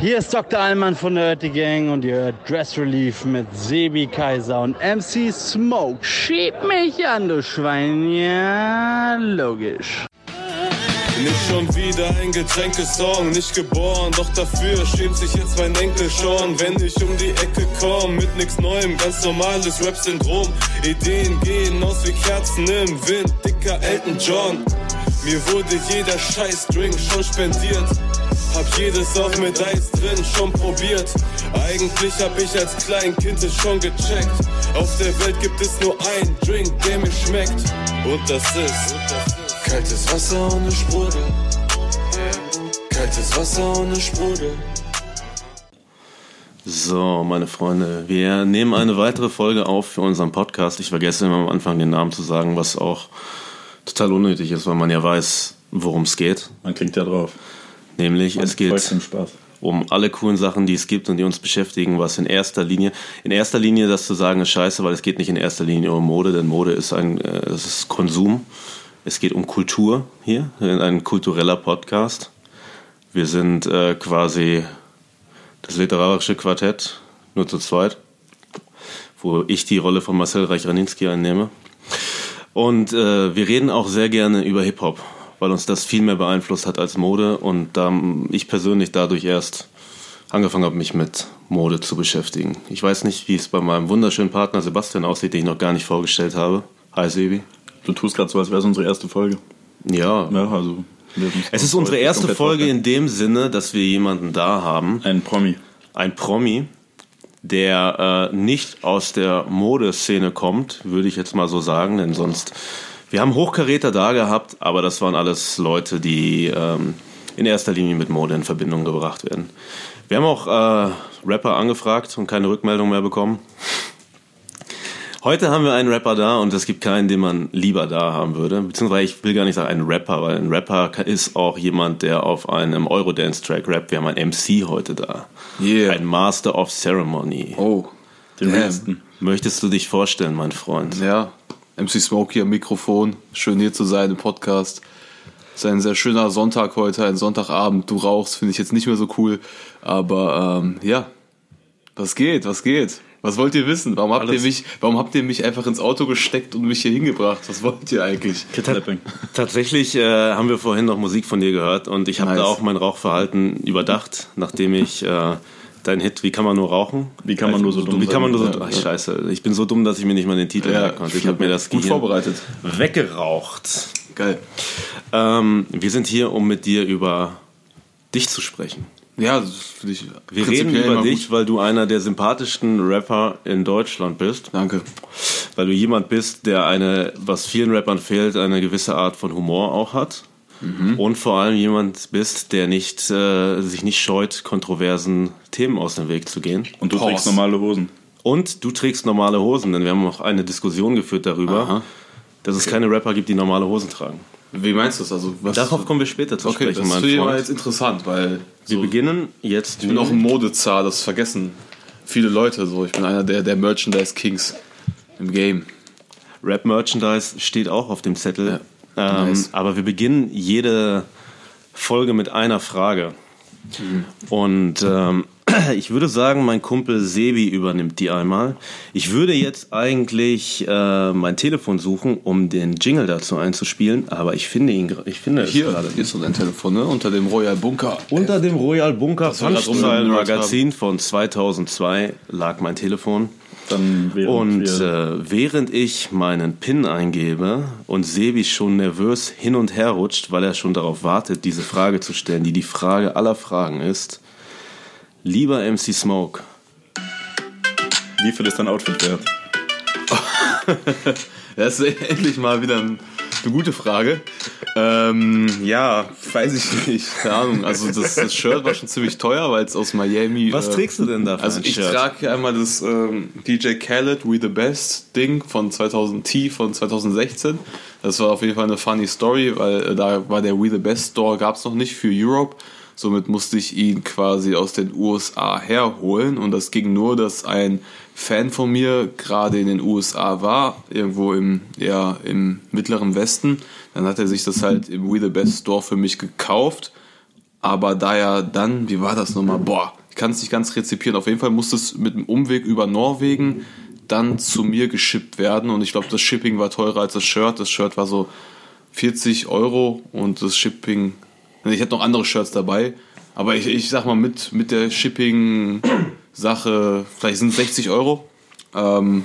Hier ist Dr. Allmann von der Dirty Gang und ihr hört Dress Relief mit Sebi Kaiser und MC Smoke. Schieb mich an, du Schwein. Ja, logisch. Nicht schon wieder ein Getränkesong, nicht geboren, doch dafür schämt sich jetzt mein Enkel schon, wenn ich um die Ecke komm, mit nix Neuem, ganz normales Rap-Syndrom. Ideen gehen aus wie Kerzen im Wind, dicker Elton John. Mir wurde jeder Scheißdrink schon spendiert. Hab jedes auch mit Eis drin schon probiert. Eigentlich hab ich als Kleinkind es schon gecheckt. Auf der Welt gibt es nur einen Drink, der mir schmeckt. Und das ist kaltes Wasser ohne Sprudel. Kaltes Wasser ohne Sprudel. So, meine Freunde, wir nehmen eine weitere Folge auf für unseren Podcast. Ich vergesse immer am Anfang den Namen zu sagen, was auch total unnötig ist, weil man ja weiß, worum es geht. Man klingt ja drauf. Nämlich, Man es geht um alle coolen Sachen, die es gibt und die uns beschäftigen, was in erster Linie, in erster Linie das zu sagen ist scheiße, weil es geht nicht in erster Linie um Mode, denn Mode ist ein, äh, es ist Konsum. Es geht um Kultur hier, ein kultureller Podcast. Wir sind äh, quasi das literarische Quartett, nur zu zweit, wo ich die Rolle von Marcel Reich-Raninski einnehme. Und äh, wir reden auch sehr gerne über Hip-Hop, weil uns das viel mehr beeinflusst hat als Mode und da ich persönlich dadurch erst angefangen habe, mich mit Mode zu beschäftigen. Ich weiß nicht, wie es bei meinem wunderschönen Partner Sebastian aussieht, den ich noch gar nicht vorgestellt habe. Hi Sebi. Du tust gerade so, als wäre es unsere erste Folge. Ja, Ja, also. es ist unsere erste Folge in dem Sinne, dass wir jemanden da haben, Ein Promi. ein Promi, der äh, nicht aus der Modeszene kommt, würde ich jetzt mal so sagen, denn sonst. Wir haben Hochkaräter da gehabt, aber das waren alles Leute, die ähm, in erster Linie mit Mode in Verbindung gebracht werden. Wir haben auch äh, Rapper angefragt und keine Rückmeldung mehr bekommen. Heute haben wir einen Rapper da und es gibt keinen, den man lieber da haben würde. Beziehungsweise ich will gar nicht sagen einen Rapper, weil ein Rapper ist auch jemand, der auf einem Eurodance-Track rappt. Wir haben einen MC heute da. Yeah. Ein Master of Ceremony. Oh, Den letzten. Möchtest du dich vorstellen, mein Freund? ja. MC Smoke hier am Mikrofon. Schön hier zu sein im Podcast. Es ist ein sehr schöner Sonntag heute, ein Sonntagabend. Du rauchst, finde ich jetzt nicht mehr so cool. Aber ähm, ja, was geht, was geht? Was wollt ihr wissen? Warum habt, ihr mich, warum habt ihr mich einfach ins Auto gesteckt und mich hier hingebracht? Was wollt ihr eigentlich? Kidnapping. Tatsächlich äh, haben wir vorhin noch Musik von dir gehört und ich habe Nice. da auch mein Rauchverhalten überdacht, nachdem ich äh, dein Hit Wie kann man nur rauchen? Wie kann man nur so dumm Wie kann man nur so sein? Ach, scheiße, ich bin so dumm, dass ich mir nicht mal den Titel merken konnte. Ich habe mir das gut Gehirn vorbereitet. weggeraucht. Geil. Ähm, wir sind hier, um mit dir über dich zu sprechen. Ja, das finde ich. Wir reden prinzipiell über immer dich, gut. weil du einer der sympathischsten Rapper in Deutschland bist. Danke. Weil du jemand bist, der eine, was vielen Rappern fehlt, eine gewisse Art von Humor auch hat. Mhm. Und vor allem jemand bist, der nicht, äh, sich nicht scheut, kontroversen Themen aus dem Weg zu gehen. Und du Pause. trägst normale Hosen. Und du trägst normale Hosen, denn wir haben auch eine Diskussion geführt darüber, Aha. dass es keine Rapper gibt, die normale Hosen tragen. Wie meinst du das? Also, was Darauf kommen wir später zu Okay, sprechen, das mein Freund. jetzt interessant, weil wir so, beginnen jetzt. ich bin auch ein Modezar, das vergessen viele Leute so. Ich bin einer der, der Merchandise Kings im Game. Rap Merchandise steht auch auf dem Zettel. Ja, Ähm, nice. Aber wir beginnen jede Folge mit einer Frage. Mhm. Und ähm, ich würde sagen, mein Kumpel Sebi übernimmt die einmal. Ich würde jetzt eigentlich äh, mein Telefon suchen, um den Jingle dazu einzuspielen, aber ich finde ihn, ich finde es Hier, gerade hier ist so dein Telefon, ne? Unter dem Royal Bunker. Unter dem Royal Bunker rumgenörd Magazin von 2002 lag mein Telefon. Dann während Und wir, äh, während ich meinen PIN eingebe und Sebi schon nervös hin und her rutscht, weil er schon darauf wartet, diese Frage zu stellen, die die Frage aller Fragen ist, lieber MC Smoke, wie viel ist dein Outfit wert? Das ist endlich mal wieder ein, eine gute Frage. Ähm, ja, weiß ich nicht. Keine Ahnung. Also das, das Shirt war schon ziemlich teuer, weil es aus Miami. was äh, trägst du denn da Also ich Shirt? trage hier einmal das ähm, DJ Khaled We the Best Ding von 2000 T von 2016. Das war auf jeden Fall eine funny Story, weil äh, da war der We the Best Store gab es noch nicht für Europe. Somit musste ich ihn quasi aus den USA herholen und das ging nur, dass ein Fan von mir gerade in den USA war, irgendwo im, ja, im mittleren Westen. Dann hat er sich das halt im We the Best Store für mich gekauft aber da ja dann, wie war das nochmal? Boah, ich kann es nicht ganz rezipieren. Auf jeden Fall musste es mit einem Umweg über Norwegen dann zu mir geschippt werden und ich glaube, das Shipping war teurer als das Shirt. Das Shirt war so 40 Euro und das Shipping, ich hatte noch andere Shirts dabei, aber ich, ich sag mal mit, mit der Shipping-Sache, vielleicht sind es 60 Euro. Ähm,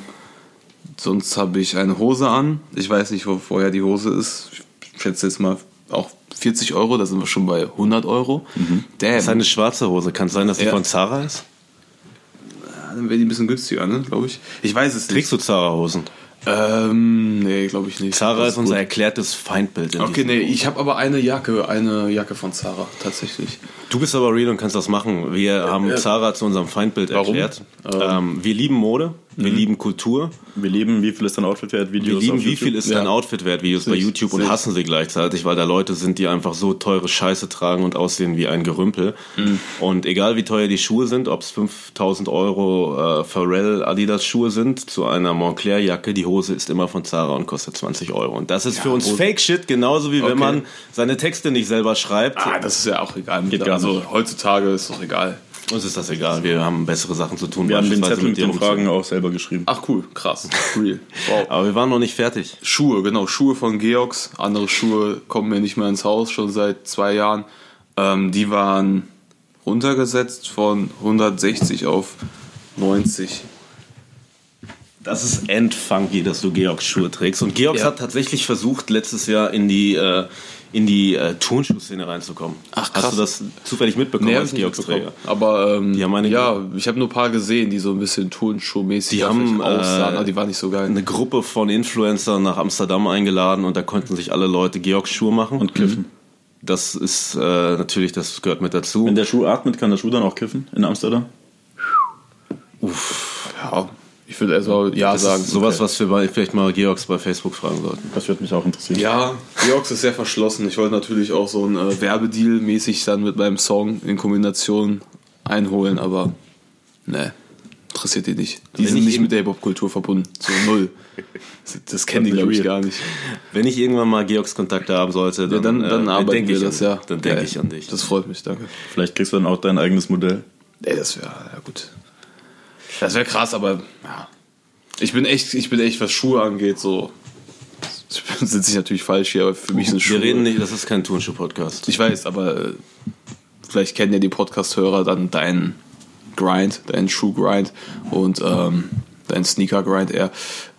sonst habe ich eine Hose an. Ich weiß nicht, wo vorher die Hose ist. Ich schätze jetzt mal auch 40 Euro, da sind wir schon bei 100 Euro. Damn. Das ist eine schwarze Hose. Kann es sein, dass die Ja. von Zara ist? dann wäre die ein bisschen günstiger, ne, glaube ich. Ich weiß es nicht. Trägst du Zara-Hosen? Ähm, nee, glaube ich nicht. Zara Das ist unser erklärtes Feindbild. in Okay, nee, ich habe aber eine Jacke, eine Jacke von Zara, tatsächlich. Du bist aber real und kannst das machen. Wir haben ja. Zara zu unserem Feindbild Warum? erklärt. Ähm, wir lieben Mode, wir lieben Kultur, Wir lieben, wie viel ist dein Outfit wert? wir Videos lieben, auf wie YouTube. viel ist Ja. dein Outfit wert, Videos bei Sehe ich, YouTube sehe und hassen sie gleichzeitig, weil da Leute sind, die einfach so teure Scheiße tragen und aussehen wie ein Gerümpel. Mhm. Und egal wie teuer die Schuhe sind, ob es 5000 Euro äh, Pharrell Adidas Schuhe sind zu einer Montclair Jacke, die Hose ist immer von Zara und kostet 20 Euro. Und das ist für uns Fake Shit, genauso wie wenn Okay. man seine Texte nicht selber schreibt. Ah, das ist ja auch egal. Geht also nicht. heutzutage ist doch egal. Uns ist das egal, wir haben bessere Sachen zu tun. Wir haben den Zettel mit dir den. Fragen auch selber geschrieben. Ach cool, krass, real. Wow. Aber wir waren noch nicht fertig. Schuhe, genau, Schuhe von Georgs. Andere Schuhe kommen mir nicht mehr ins Haus, schon seit zwei Jahren. Ähm, die waren runtergesetzt von 160 auf 90. Das ist endfunky, dass du Georgs Schuhe trägst. Und Georgs Ja. hat tatsächlich versucht, letztes Jahr in die, äh, in die äh, Turnschuhszene reinzukommen. Ach, krass. Hast du das zufällig mitbekommen Nee, als ich nicht Georgs mitbekommen. Träger? Aber ähm, Die haben eine- ja, ich habe nur ein paar gesehen, die so ein bisschen Turnschuh-mäßig Die haben, aussahen, äh, aber die waren nicht so geil. Eine Gruppe von Influencern nach Amsterdam eingeladen und da konnten sich alle Leute Georgs Schuhe machen. Und kiffen. das ist äh, natürlich, das gehört mit dazu. Wenn der Schuh atmet, kann der Schuh dann auch kiffen in Amsterdam? ja, ich würde also ja das sagen. ist sowas, Okay. was wir vielleicht mal Georgs bei Facebook fragen sollten. Das würde mich auch interessieren. Ja, Georgs ist sehr verschlossen. Ich wollte natürlich auch so ein äh, Werbedeal mäßig dann mit meinem Song in Kombination einholen, aber ne, interessiert die nicht. Die Wenn sind ich nicht mit der Hip-Hop-Kultur verbunden. So null. Das, das kennen die, glaube ich, gar nicht. Wenn ich irgendwann mal Georgs Kontakte haben sollte, Ja, dann, dann, dann äh, arbeiten denke ich das, an, ja. Dann denke Geil. ich an dich. Das freut mich, danke. Vielleicht kriegst du dann auch dein eigenes Modell. Ey, das wäre, ja gut. Das wäre krass, aber ja. Ich bin echt, ich bin echt, was Schuhe angeht, so. Sitze ich natürlich falsch hier, aber für mich sind Schuhe. Wir reden nicht, das ist kein Turnschuh-Podcast. Ich weiß, aber äh, vielleicht kennen ja die Podcast-Hörer dann deinen Grind, deinen Shoe-Grind und ähm, deinen Sneaker-Grind eher.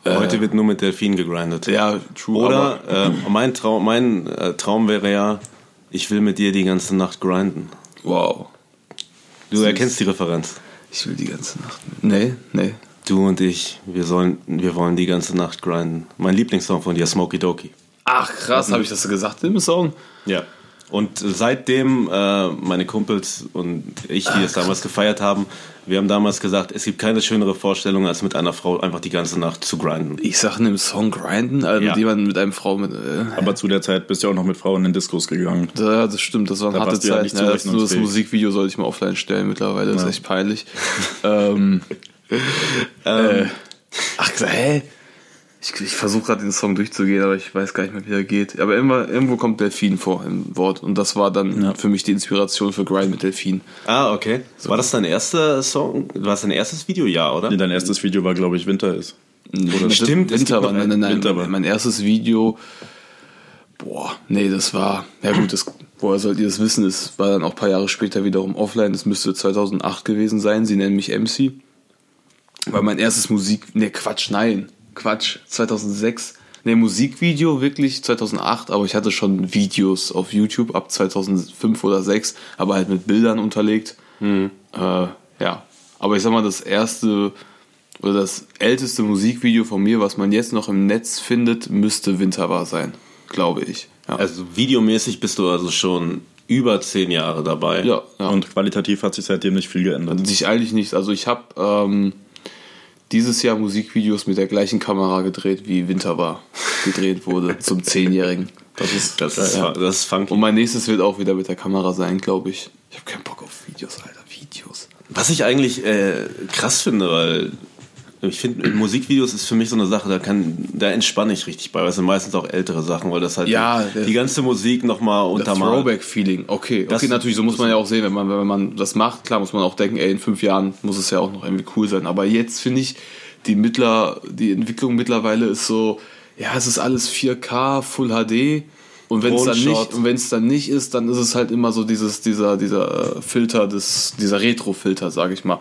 Äh, Heute wird nur mit Delfin gegrindet. ja, true. Oder äh, mein, Traum, mein äh, Traum wäre ja, ich will mit dir die ganze Nacht grinden. wow. Du erkennst die Referenz. Ich will die ganze Nacht. Nee, nee. Du und ich, wir, sollen, wir wollen die ganze Nacht grinden. Mein Lieblingssong von dir, Smokey Doki. Ach krass, habe ich das gesagt im Song? Ja. Und seitdem äh, meine Kumpels und ich, die es damals gefeiert haben, wir haben damals gesagt, es gibt keine schönere Vorstellung, als mit einer Frau einfach die ganze Nacht zu grinden. Ich sag in dem Song grinden, also Ja. mit jemandem, mit einem Frau mit. Äh, Aber zu der Zeit bist du ja auch noch mit Frauen in Diskos gegangen. Ja, das stimmt, das waren Da harte du ja das, nur das. Musikvideo sollte ich mal offline stellen mittlerweile, das ist echt peinlich. ähm, äh, ach, hä? Ich, ich versuche gerade den Song durchzugehen, aber ich weiß gar nicht mehr, wie er geht. Aber immer, irgendwo kommt Delfin vor im Wort. Und das war dann Ja. für mich die Inspiration für Grind mit Delfin. Ah, okay. War das dein erster Song? War das dein erstes Video? Ja, oder? Nee, Dein erstes Video war, glaube ich, Winter ist. Oder stimmt, es Winter war, nein, nein, nein, Winter mein, war- mein erstes Video, boah, nee, das war, ja gut, das, woher sollt ihr das wissen, das war dann auch ein paar Jahre später wiederum offline, das müsste 2008 gewesen sein, sie nennen mich MC, weil mein erstes Musik, nee, Quatsch, nein, Quatsch, 2006, nee, Musikvideo wirklich 2008, aber ich hatte schon Videos auf YouTube ab 2005 oder 2006, aber halt mit Bildern unterlegt, Mhm. äh, ja, aber ich sag mal, das erste oder das älteste Musikvideo von mir, was man jetzt noch im Netz findet, müsste Winter war sein, glaube ich. Ja. Also videomäßig bist du also schon über zehn Jahre dabei. ja, ja. Und qualitativ hat sich seitdem nicht viel geändert. sich eigentlich nichts. Also ich habe ähm, dieses Jahr Musikvideos mit der gleichen Kamera gedreht, wie Winter war gedreht wurde zum Zehnjährigen. Das ist, das ist, Ja. das ist funky. Und mein nächstes wird auch wieder mit der Kamera sein, glaube ich. Ich habe keinen Bock auf Videos, Alter. Videos. Was ich eigentlich äh, krass finde, weil ich finde, in Musikvideos ist für mich so eine Sache, da kann, da entspanne ich richtig bei, weil es sind meistens auch ältere Sachen, weil das halt Ja, die, die ganze Musik nochmal Das untermalt. Throwback-Feeling, okay. Das- okay, natürlich, so muss man ja auch sehen, wenn man, wenn man das macht. Klar muss man auch denken, ey, in fünf Jahren muss es ja auch noch irgendwie cool sein. Aber jetzt finde ich, die, mittler, die Entwicklung mittlerweile ist so, ja, es ist alles 4K, Full HD. Und wenn es dann nicht, und wenn es dann nicht ist, dann ist es halt immer so dieses, dieser, dieser äh, Filter, des, dieser Retro-Filter, sage ich mal,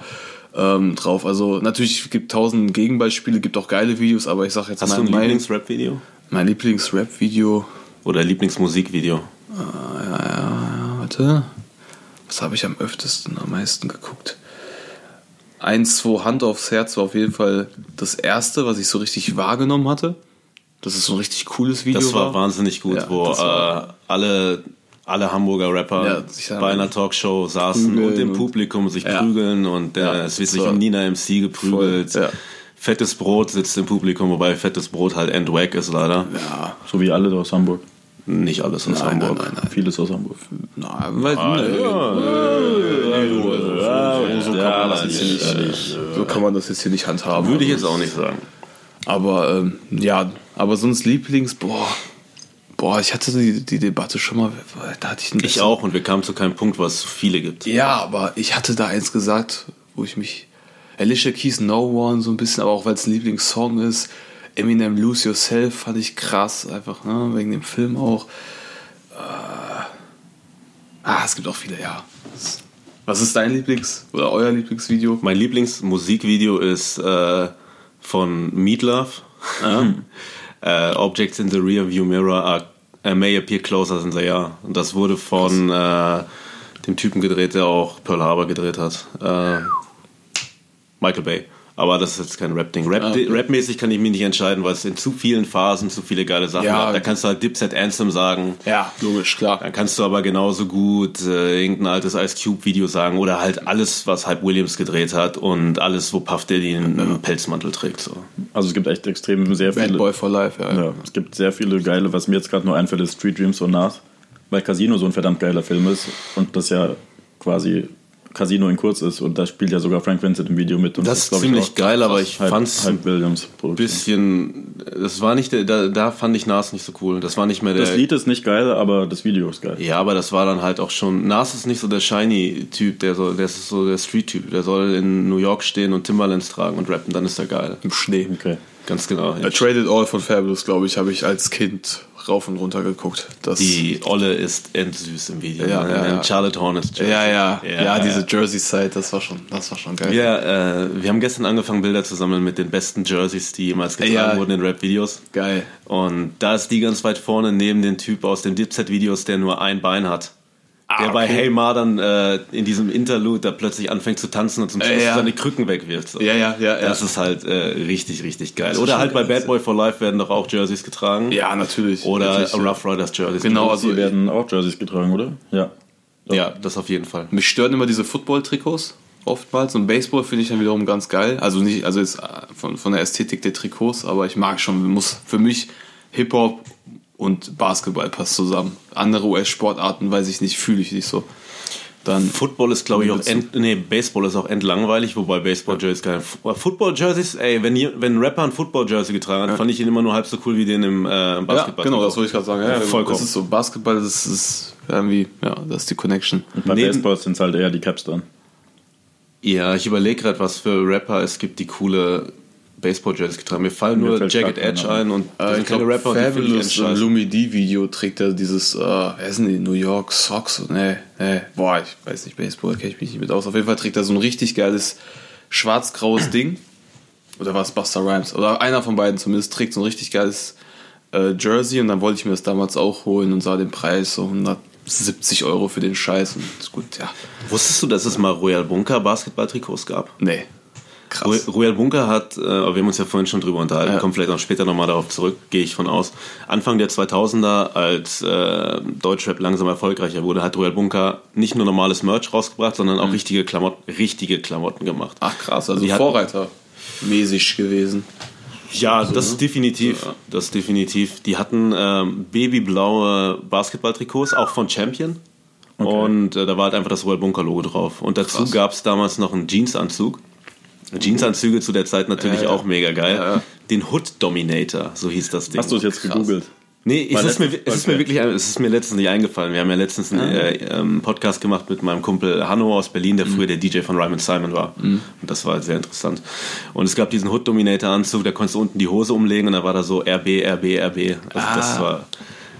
ähm, drauf. Also natürlich gibt tausend Gegenbeispiele, gibt auch geile Videos, aber ich sag jetzt Hast du ein mein, Lieblings-Rap-Video? mein Lieblings-Rap-Video. Oder Lieblingsmusikvideo? Warte. Was habe ich am öftesten, am meisten geguckt? Eins, zwei, Hand aufs Herz war auf jeden Fall das erste, was ich so richtig wahrgenommen hatte. Das ist so ein richtig cooles Video. Das war wahnsinnig gut, Ja, wo war- äh, alle, alle Hamburger Rapper Ja, bei einer Talkshow saßen und im und- Publikum sich Ja. prügeln und äh, Ja, es wird sich um Nina MC geprügelt. voll, ja. Fettes Brot sitzt im Publikum, wobei fettes Brot halt endwack ist leider. Ja, So wie alle aus Hamburg. Nicht alles aus Nein, Hamburg. nein, nein, nein. Vieles aus Hamburg. na, weil, Ah, nee, so, so, kann man das jetzt hier nicht, so kann man das jetzt hier nicht handhaben. Würde ich jetzt auch nicht sagen. Aber ähm, ja, aber sonst Lieblings, boah, boah, ich hatte die, die Debatte schon mal, da hatte ich einen Ich auch und wir kamen zu keinem Punkt, was viele gibt. Ja, aber ich hatte da eins gesagt, wo ich mich. Alicia Keys No One so ein bisschen, aber auch weil es ein Lieblingssong ist. Eminem Lose Yourself fand ich krass, einfach, ne, wegen dem Film auch. Äh, ah, es gibt auch viele, ja. Was ist dein Lieblings- oder euer Lieblingsvideo? Mein Lieblingsmusikvideo ist äh, von Meatloaf. äh, Objects in the rearview mirror are, uh, may appear closer than they are. Und das wurde von äh, dem Typen gedreht, der auch Pearl Harbor gedreht hat. Äh, Michael Bay. Aber das ist jetzt kein Rap-Ding. Rap, Ah, okay. Rapmäßig kann ich mich nicht entscheiden, weil es in zu vielen Phasen zu viele geile Sachen Ja, hat. Da kannst du halt Dipset Anthem sagen. Ja, logisch, klar. Dann kannst du aber genauso gut äh, irgendein altes Ice Cube Video sagen oder halt alles, was Hype Williams gedreht hat und alles, wo Puff Daddy einen Pelzmantel trägt. So. Also es gibt echt extrem sehr Bad viele. Boy for Life, ja. Ja, es gibt sehr viele geile, was mir jetzt gerade nur einfällt, ist Street Dreams und Nas, weil Casino so ein verdammt geiler Film ist und das ja quasi Casino in kurz ist und da spielt ja sogar Frank Vincent im Video mit. Und Das ist glaub ich, ziemlich geil, aber ich Hype Williams ein bisschen, das war nicht, der, da, da fand ich Nas nicht so cool. Das war nicht mehr der. Das Lied ist nicht geil, aber das Video ist geil. ja, aber das war dann halt auch schon. Nas ist nicht so der shiny Typ, der soll, der ist so der Street Typ. Der soll in New York stehen und Timberlands tragen und rappen, dann ist er geil. Im Schnee. Okay. Ganz genau. A Traded All von Fabulous, glaube ich, habe ich als Kind rauf und runter geguckt. Das, Die Olle ist endsüß im Video. Ja, ne? ja, ja. Charlotte Hornets. Jersey. ja, ja, ja, Ja, diese ja. Jersey-Side, das war schon, das war schon geil. Wir, äh, wir haben gestern angefangen, Bilder zu sammeln mit den besten Jerseys, die jemals getragen Ja. wurden in Rap-Videos. Geil. Und da ist die ganz weit vorne neben den Typ aus den Dipset-Videos, der nur ein Bein hat. Der bei Ah, okay. Hey Ma dann äh, in diesem Interlude da plötzlich anfängt zu tanzen und zum Schluss Äh, ja. seine Krücken wegwirft. So. Ja, ja, ja, ja. Das ist halt äh, richtig, richtig geil. Oder halt bei. Bad Boy for Life werden doch auch Jerseys getragen. Ja, natürlich. Oder Natürlich. Rough Riders Jerseys. Genau, Also die werden auch Jerseys getragen, oder? Ja. Ja, das auf jeden Fall. mich stören immer diese Football-Trikots oftmals und Baseball finde ich dann wiederum ganz geil. Also nicht, also jetzt äh, von, von der Ästhetik der Trikots, aber ich mag schon, muss für mich Hip-Hop und Basketball passt zusammen. Andere US-Sportarten, weiß ich nicht, fühle ich nicht so. Dann Football ist, glaube ich, auch end, nee, Baseball ist auch endlangweilig, wobei Baseball-Jerseys geil. Football Jerseys, ey, wenn, ihr, wenn ein Rapper ein Football-Jersey getragen hat, fand ich ihn immer nur halb so cool wie den im äh, im ja, Basketball. genau, das wollte ich gerade sagen. Ja, Vollkommen. Das ist so Basketball, das ist irgendwie, ja, das ist die Connection. Und bei Neben- Baseballs sind es halt eher die Caps dann. Ja, ich überlege gerade, was für Rapper es gibt, die coole Baseball-Jerseys getragen. Mir fallen Mir nur Jagged keiner Edge ein. und Äh, ich glaube, Rapper, die Fabulous im scheiße. Lumi D-Video trägt er dieses, äh, wer sind die, New York Sox? Nee, nee, boah, ich weiß nicht, Baseball kenne ich mich nicht mit aus. Auf jeden Fall trägt er so ein richtig geiles schwarz-graues Ding. Oder war es Buster Rhymes? Oder einer von beiden zumindest trägt so ein richtig geiles äh, Jersey und dann wollte ich mir das damals auch holen und sah den Preis so 170 Euro für den Scheiß und ist gut, ja. Wusstest du, dass es mal Royal Bunker Basketball-Trikots gab? Nee. Krass. Royal Bunker hat, äh, wir haben uns ja vorhin schon drüber unterhalten, Ja. kommen vielleicht auch später nochmal darauf zurück, gehe ich von aus. Anfang der 2000er, als äh, Deutschrap langsam erfolgreicher wurde, hat Royal Bunker nicht nur normales Merch rausgebracht, sondern Mhm. auch richtige, Klamotten, richtige Klamotten gemacht. Ach krass, also Die hatten- Vorreiter mäßig gewesen. Ja, das definitiv. So, ja. Das definitiv. Die hatten ähm, babyblaue Basketballtrikots, auch von Champion. Und äh, da war halt einfach das Royal Bunker Logo drauf. Und dazu gab es damals noch einen Jeansanzug. Jeansanzüge zu der Zeit natürlich Ja, ja. auch mega geil. Ja. Den Hood Dominator, so hieß das Ding. Hast du es jetzt gegoogelt? Nee, es ist, mir, letztens- es ist mir wirklich, es ist mir letztens nicht eingefallen. Wir haben ja letztens einen äh, ähm, Podcast gemacht mit meinem Kumpel Hanno aus Berlin, der früher der DJ von Ryman Simon war. Und das war sehr interessant. Und es gab diesen Hood Dominator Anzug, da konntest du unten die Hose umlegen und da war da so RB, RB, RB. Also das Ah. war,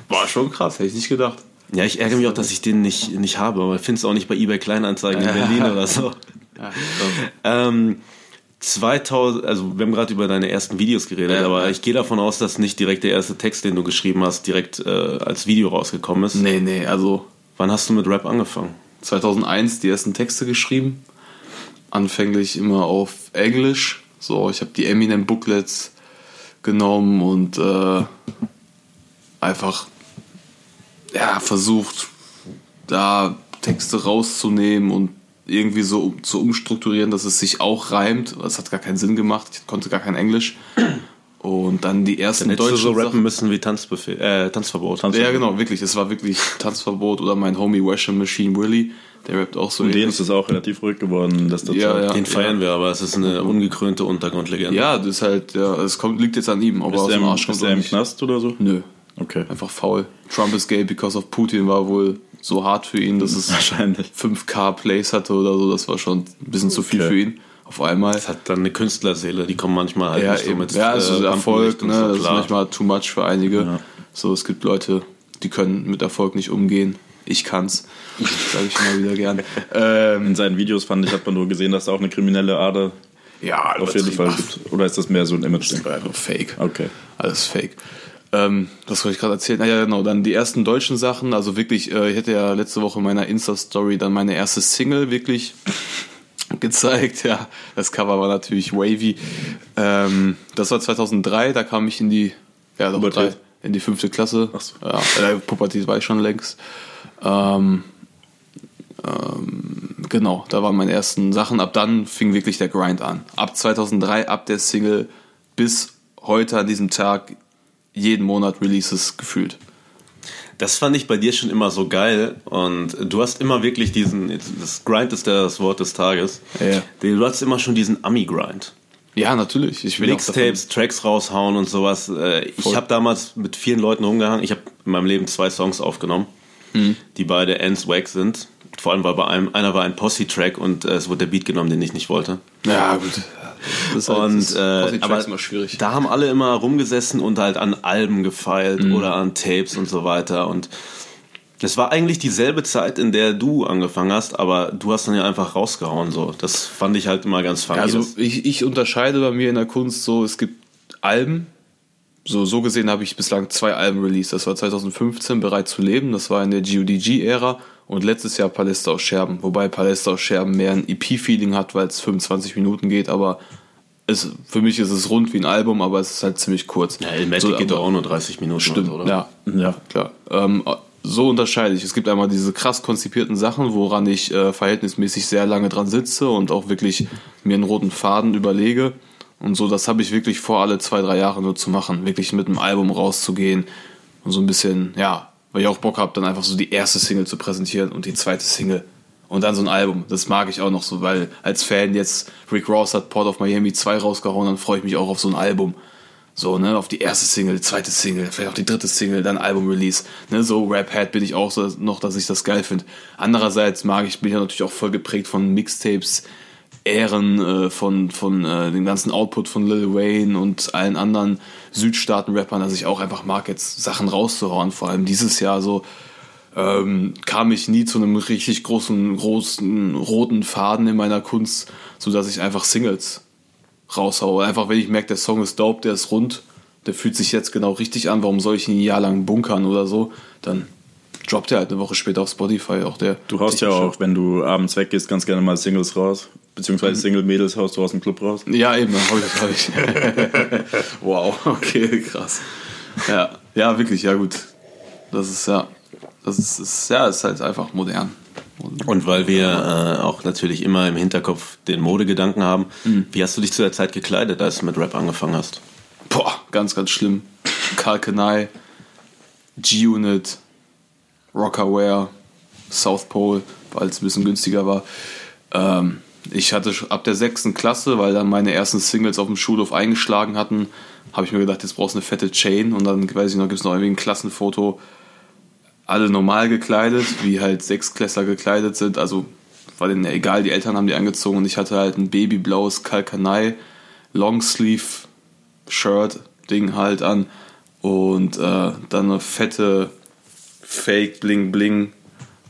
War schon krass, hätte ich nicht gedacht. ja, ich ärgere mich auch, dass ich den nicht, nicht habe, aber ich finde es auch nicht bei eBay Kleinanzeigen in Berlin oder so. Ja, Ähm, 2000, also wir haben gerade über deine ersten Videos geredet, Ja, aber ich gehe davon aus, dass nicht direkt der erste Text, den du geschrieben hast, direkt äh, als Video rausgekommen ist. nee, nee, also Wann hast du mit Rap angefangen? 2001 die ersten Texte geschrieben. Anfänglich immer auf Englisch. So, ich habe die Eminem Booklets genommen und äh, einfach ja, versucht, da Texte rauszunehmen und irgendwie so um, zu umstrukturieren, dass es sich auch reimt. Das hat gar keinen Sinn gemacht. Ich konnte gar kein Englisch. Und dann die ersten Dann deutschen so rappen Sachen. müssen wie Tanzbefehl, äh, Tanzverbot. Ja, genau, wirklich. Es war wirklich Tanzverbot oder mein Homie Washing Machine Willy. Der rappt auch so Und ähnlich. ist es auch relativ ruhig geworden in letzter Ja, ja. Den feiern wir, aber es ist eine ungekrönte Untergrundlegende. Ja, das ist halt, ja, es kommt, liegt jetzt an ihm, aber Ist aus dem Arsch kommt ist er im. Knast oder so? Nö, Okay. einfach faul. Trump is gay because of Putin war wohl so hart für ihn, dass es Wahrscheinlich. 5k Plays hatte oder so. Das war schon ein bisschen zu viel für ihn. Auf einmal. Es hat dann eine Künstlerseele, die kommen manchmal halt Ja, nicht so eben. mit ja, also äh, Erfolg, ne, so, das ist manchmal too much für einige. Ja. So, es gibt Leute, die können mit Erfolg nicht umgehen. Ich kann's. Sage ich immer wieder gern. Ähm, In seinen Videos fand ich, hat man nur gesehen, dass da auch eine kriminelle Ader ja, auf jeden Fall gibt. Oder ist das mehr so ein Image-Ding? Fake. Okay. Alles fake. Ähm, was wollte ich gerade erzählen? Ah, ja, genau. Dann die ersten deutschen Sachen. Also wirklich, äh, ich hätte ja letzte Woche in meiner Insta-Story dann meine erste Single wirklich gezeigt. Ja, das Cover war natürlich wavy. Ähm, das war 2003, da kam ich in die, ja, doch drei, in die fünfte Klasse. Ach so. Ja, äh, Pubertät war ich schon längst. Ähm, ähm, genau, da waren meine ersten Sachen. Ab dann fing wirklich der Grind an. Ab 2003, ab der Single bis heute an diesem Tag jeden Monat Releases gefühlt. Das fand ich bei dir schon immer so geil und du hast immer wirklich diesen, das Grind ist das Wort des Tages, Ja. du hast immer schon diesen Ami-Grind. Ja, natürlich. Ich will Mixtapes, Tracks raushauen und sowas. Äh, Ich habe damals mit vielen Leuten rumgehangen. Ich habe in meinem Leben zwei Songs aufgenommen, Mhm. die beide Ends Wack sind. Vor allem war bei einem, einer war ein Posse-Track und äh, es wurde der Beat genommen, den ich nicht wollte. Ja, gut. Das ist halt- Und äh, aber immer schwierig. da haben alle immer rumgesessen und halt an Alben gefeilt Mhm. oder an Tapes und so weiter. Und das war eigentlich dieselbe Zeit, in der du angefangen hast, aber du hast dann ja einfach rausgehauen. So, das fand ich halt immer ganz funny. Also ich, ich unterscheide bei mir in der Kunst so, es gibt Alben. So, so gesehen habe ich bislang zwei Alben released. Das war 2015 Bereit zu leben, das war in der GODG-Ära und letztes Jahr Paläste aus Scherben. Wobei Paläste aus Scherben mehr ein EP-Feeling hat, weil es 25 Minuten geht, aber es, für mich ist es rund wie ein Album, aber es ist halt ziemlich kurz. ja, Elmatic so, geht doch auch nur 30 Minuten. Stimmt, oder? ja, ja, klar. Ähm, so unterscheide ich. Es gibt einmal diese krass konzipierten Sachen, woran ich äh, verhältnismäßig sehr lange dran sitze und auch wirklich mir einen roten Faden überlege. Und so, das habe ich wirklich vor, alle zwei, drei Jahre nur zu machen. Wirklich mit einem Album rauszugehen und so ein bisschen, ja, weil ich auch Bock habe, dann einfach so die erste Single zu präsentieren und die zweite Single. Und dann so ein Album. Das mag ich auch noch so, weil als Fan jetzt Rick Ross hat Port of Miami 2 rausgehauen, dann freue ich mich auch auf so ein Album. So, ne, auf die erste Single, zweite Single, vielleicht auch die dritte Single, dann Album-Release. Ne, so Rap-Head bin ich auch so noch, dass ich das geil finde. Andererseits mag ich, bin ich ja natürlich auch voll geprägt von Mixtapes, Ehren, äh, von, von äh, dem ganzen Output von Lil Wayne und allen anderen Südstaaten-Rappern, dass ich auch einfach mag, jetzt Sachen rauszuhauen. Vor allem dieses Jahr so ähm, kam ich nie zu einem richtig großen, großen roten Faden in meiner Kunst, so dass ich einfach Singles raushaue. Einfach, wenn ich merke, der Song ist dope, der ist rund, der fühlt sich jetzt genau richtig an, warum soll ich ihn ein Jahr lang bunkern oder so, dann droppt er halt eine Woche später auf Spotify auch der. Du haust ja auch, wenn du abends weggehst, ganz gerne mal Singles raus. Beziehungsweise Single-Mädels haust du aus dem Club raus. Ja, eben, hab ich, hab ich. wow, okay, krass. Ja, ja, wirklich, ja gut. Das ist ja, das ist, ist ja, ist halt einfach modern. Und Und weil wir äh, auch natürlich immer im Hinterkopf den Modegedanken haben, Mhm. wie hast du dich zu der Zeit gekleidet, als du mit Rap angefangen hast? Boah, ganz, ganz schlimm. Karl Kanai, G-Unit, Rockaware, South Pole, weil es ein bisschen günstiger war. Ähm, ich hatte ab der sechsten Klasse, weil dann meine ersten Singles auf dem Schulhof eingeschlagen hatten, habe ich mir gedacht, jetzt brauchst du eine fette Chain und dann, weiß ich noch, gibt es noch irgendwie ein Klassenfoto, alle normal gekleidet, wie halt Sechsklässler gekleidet sind, also war denen egal, die Eltern haben die angezogen und ich hatte halt ein babyblaues Kalkanei Longsleeve Shirt Ding halt an und äh, dann eine fette Fake Bling Bling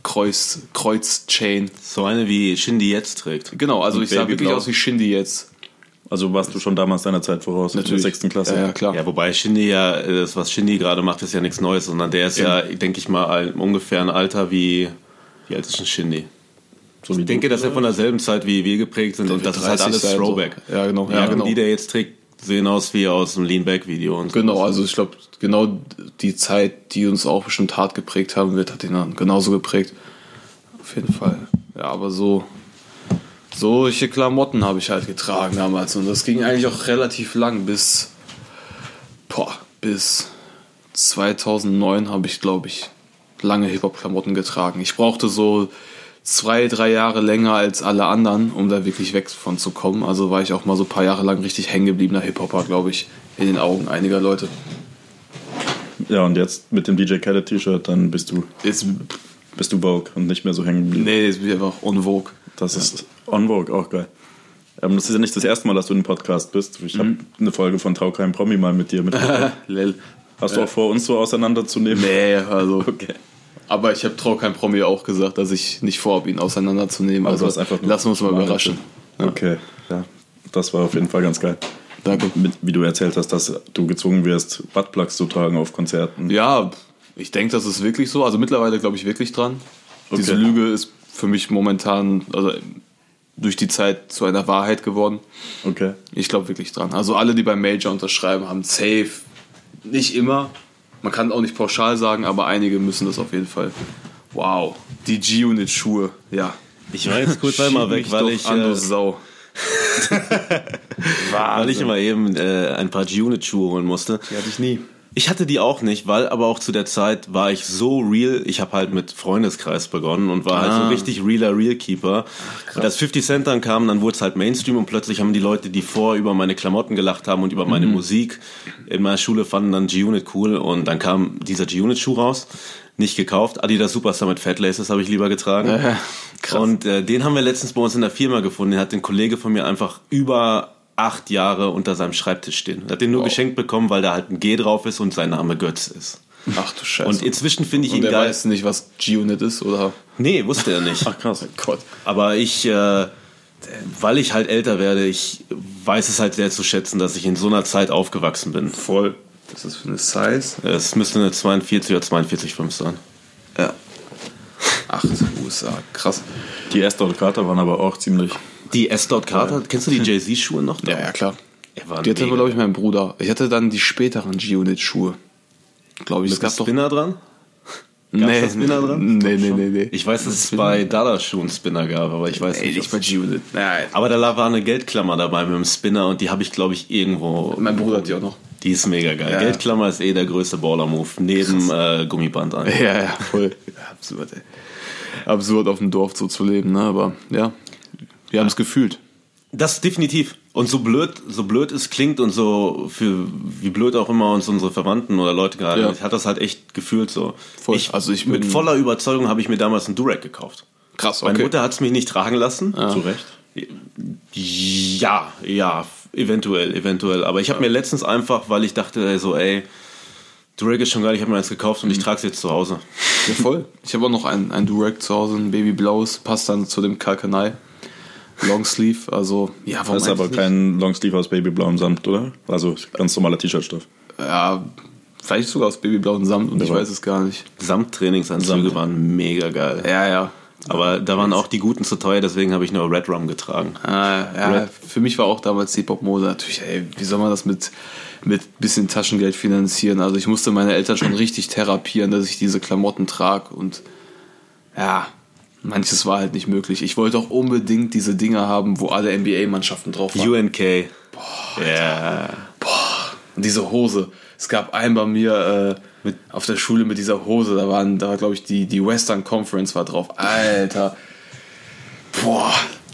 Kreuz Kreuz Chain. So eine wie Shindy jetzt trägt. Genau, also Und ich sah wirklich aus wie Shindy jetzt. Also warst du schon damals deiner Zeit voraus, in der sechsten Klasse. Ja, ja klar. Ja, wobei Shindy ja, das was Shindy gerade macht, ist ja nichts Neues, sondern der ist ja, denke ich mal, ein- ungefähr ein Alter wie, wie alt ist denn Shindy? So Ich denke, dass er von derselben Zeit wie wir geprägt sind und das ist halt 30 alles sein, so. Throwback. Ja, genau, ja, Sachen, genau. die der jetzt trägt, sehen aus wie aus dem Lean-Back-Video und so. Genau, also ich glaube, genau die Zeit, die uns auch bestimmt hart geprägt haben wird, hat ihn dann genauso geprägt. Auf jeden Fall. Ja, aber so solche Klamotten habe ich halt getragen damals und das ging eigentlich auch relativ lang bis boah, bis 2009 habe ich glaube ich lange Hip-Hop Klamotten getragen. Ich brauchte so zwei, drei Jahre länger als alle anderen, um da wirklich weg von zu kommen. Also war ich auch mal so ein paar Jahre lang richtig hängen gebliebener Hip-Hopper, glaube ich, in den Augen einiger Leute. Ja, und jetzt mit dem DJ Khaled T-Shirt, dann bist du, Jetzt, bist du Vogue und nicht mehr so hängen geblieben. nee, jetzt bin ich einfach on Vogue. Das ist on Vogue, auch geil. Ähm, das ist ja nicht das erste Mal, dass du im Podcast bist. Ich Mhm. habe eine Folge von Trau kein Promi mal mit dir mitgebracht. Lel. Hast du auch vor, uns so auseinanderzunehmen? Nee, also. Okay. Aber ich habe Trau kein Promi auch gesagt, dass ich nicht vorhabe, ihn auseinanderzunehmen. Also Also, lassen wir uns mal überraschen. Ja. Okay, ja. Das war auf jeden Fall ganz geil. Danke. Mit, wie du erzählt hast, dass du gezwungen wirst, Buttplugs zu tragen auf Konzerten. Ja, ich denke, das ist wirklich so. Also mittlerweile glaube ich wirklich dran. Diese Okay. Lüge ist für mich momentan, also durch die Zeit zu einer Wahrheit geworden. Okay. Ich glaube wirklich dran. Also alle, die beim Major unterschreiben, haben safe. Nicht immer. Man kann auch nicht pauschal sagen, aber einige müssen das auf jeden Fall. Wow. Die G-Unit-Schuhe. Ja. Ich war jetzt kurz einmal weg, mich weil ich, An, äh, Sau. weil ich immer eben äh, ein paar G-Unit-Schuhe holen musste. Die hatte ich nie. Ich hatte die auch nicht, weil aber auch zu der Zeit war ich so real. Ich habe halt mit Freundeskreis begonnen und war halt so Ah. richtig realer Realkeeper. und als 50 Cent dann kam, dann wurde es halt Mainstream und plötzlich haben die Leute, die vor über meine Klamotten gelacht haben und über meine Mhm. Musik in meiner Schule fanden dann G-Unit cool und dann kam dieser G-Unit-Schuh raus. Nicht gekauft. Adidas Superstar mit Fat Laces habe ich lieber getragen. Ja, krass. Und äh, den haben wir letztens bei uns in der Firma gefunden. Den hat ein Kollege von mir einfach über acht Jahre unter seinem Schreibtisch stehen. Er hat den nur Wow. geschenkt bekommen, weil da halt ein G drauf ist und sein Name Götz ist. Ach du Scheiße. Und inzwischen finde ich Und ihn der geil. weiß nicht, was G-Unit ist, oder? Nee, wusste er nicht. Ach krass. Gott. Aber ich, äh, weil ich halt älter werde, ich weiß es halt sehr zu schätzen, dass ich in so einer Zeit aufgewachsen bin. Voll. Das ist für eine Size. Es müsste eine 42 oder 42,5 sein. Ja. Ach, USA. Krass. Die Astor Carter waren aber auch ziemlich. Die S. Carter, kennst du die Jay-Z-Schuhe noch? Ja, ja, klar. Die hatte, glaube ich, mein Bruder. Ich hatte dann die späteren G-Unit-Schuhe. Glaube ich. Mit Es gab doch. Spinner dran? Gab's Nee, da Spinner dran? nee, nee, nee, nee. Ich weiß, dass es bei Dada-Schuhen Spinner gab, aber ich weiß Ey, nicht. nicht bei G-Unit. Nein. Aber da war eine Geldklammer dabei mit dem Spinner und die habe ich, glaube ich, irgendwo. Mein Bruder hat die auch noch. Die ist mega geil. Ja. Geldklammer ist eh der größte Baller-Move, neben äh, Gummiband an. Ja, ja, voll. Absurd, ey. Absurd auf dem Dorf so zu leben, ne? Aber ja, wir haben es gefühlt. Das definitiv. Und so blöd, so blöd es klingt und so für wie blöd auch immer uns unsere Verwandten oder Leute gerade, Ja. ich hat das halt echt gefühlt so. Voll. Also ich mit voller Überzeugung habe ich mir damals einen Durek gekauft. Krass, Meine okay. Mutter hat es mich nicht tragen lassen. Zu Recht. Ja, ja, eventuell, eventuell. Aber ich habe mir letztens einfach, weil ich dachte ey, so, ey, Durek ist schon geil, ich habe mir eins gekauft und Mhm. ich trage es jetzt zu Hause. Ja, voll. Ich habe auch noch ein, ein Durag zu Hause, ein Babyblaues, passt dann zu dem Kalkanei. Longsleeve, also, ja, warum Das ist aber kein Longsleeve aus babyblauem Samt, oder? Also ganz normaler T-Shirt-Stoff. Ja, vielleicht sogar aus babyblauen Samt und ich Ja. weiß es gar nicht. Samttrainingsanzüge Samt. waren mega geil. Ja, ja. Aber da waren auch die guten zu teuer, deswegen habe ich nur Red Rum getragen. Ah, ja, für mich war auch damals Hip-Hop-Mode natürlich, ey, wie soll man das mit, mit bisschen Taschengeld finanzieren? Also ich musste meine Eltern schon richtig therapieren, dass ich diese Klamotten trage und ja, manches war halt nicht möglich. Ich wollte auch unbedingt diese Dinger haben, wo alle NBA-Mannschaften drauf waren. UNK. ja. Und diese Hose. Es gab einen bei mir äh, mit, auf der Schule mit dieser Hose, da waren, da war glaube ich die, die Western Conference war drauf. Alter. Boah.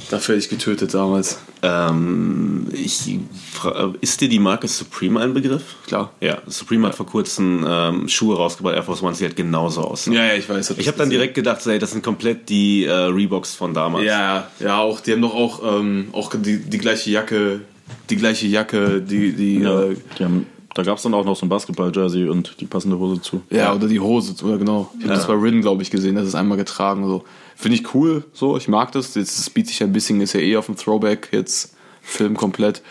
Dafür hätte ich getötet damals. Ähm, ich, fra- ist dir die Marke Supreme ein Begriff? Klar. Ja, Supreme hat vor kurzem ähm, Schuhe rausgebracht, Air Force One, die halt genauso aussehen. Ja, ja, ich weiß. Ich habe dann direkt gedacht, ey, das sind komplett die äh, Reeboks von damals. Ja, ja, auch, die haben doch auch, ähm, auch die, die gleiche Jacke, die gleiche Jacke, die, die, Ja, äh, die haben, da gab es dann auch noch so ein Basketball-Jersey und die passende Hose zu. ja, oder die Hose, oder genau. Ich habe das bei Ridden, glaube ich, gesehen, das ist einmal getragen, so. Finde ich cool, so, ich mag das. Jetzt das bietet sich ein bisschen, ist ja eh auf dem Throwback, jetzt Film komplett.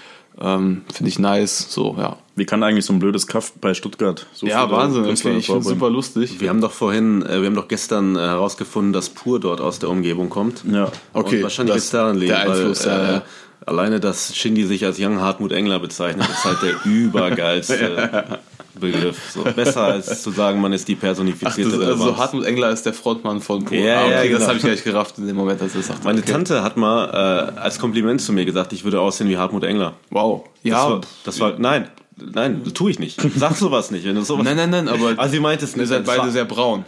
Ähm, Finde ich nice, so, ja. Wie kann eigentlich so ein blödes Kaff bei Stuttgart so Ja, Wahnsinn, Künstler okay, ich finde hervorbringen? super lustig. Wir haben doch vorhin, äh, wir haben doch gestern äh, herausgefunden, dass Pur dort aus der Umgebung kommt. Ja, Okay, Und wahrscheinlich das- ist daran liegen, der Einfluss, weil, ja, äh, ja. Alleine, dass Shindy sich als Young Hartmut Engler bezeichnet, ist halt der übergeilste Begriff. So, besser als zu sagen, man ist die Ach, personifizierte das, also. Hartmut Engler ist der Frontmann von Pur. Ja, ah, ja, okay, genau. das habe ich gleich gerafft in dem Moment, als er das sagte. Meine okay. Tante hat mal äh, als Kompliment zu mir gesagt, ich würde aussehen wie Hartmut Engler. Wow. Das Ja, war, das war nein, nein, das tue ich nicht. Sag sowas nicht, wenn du sowas. nein, nein, nein, aber Also sie meint es ihr nicht. seid das beide sehr braun.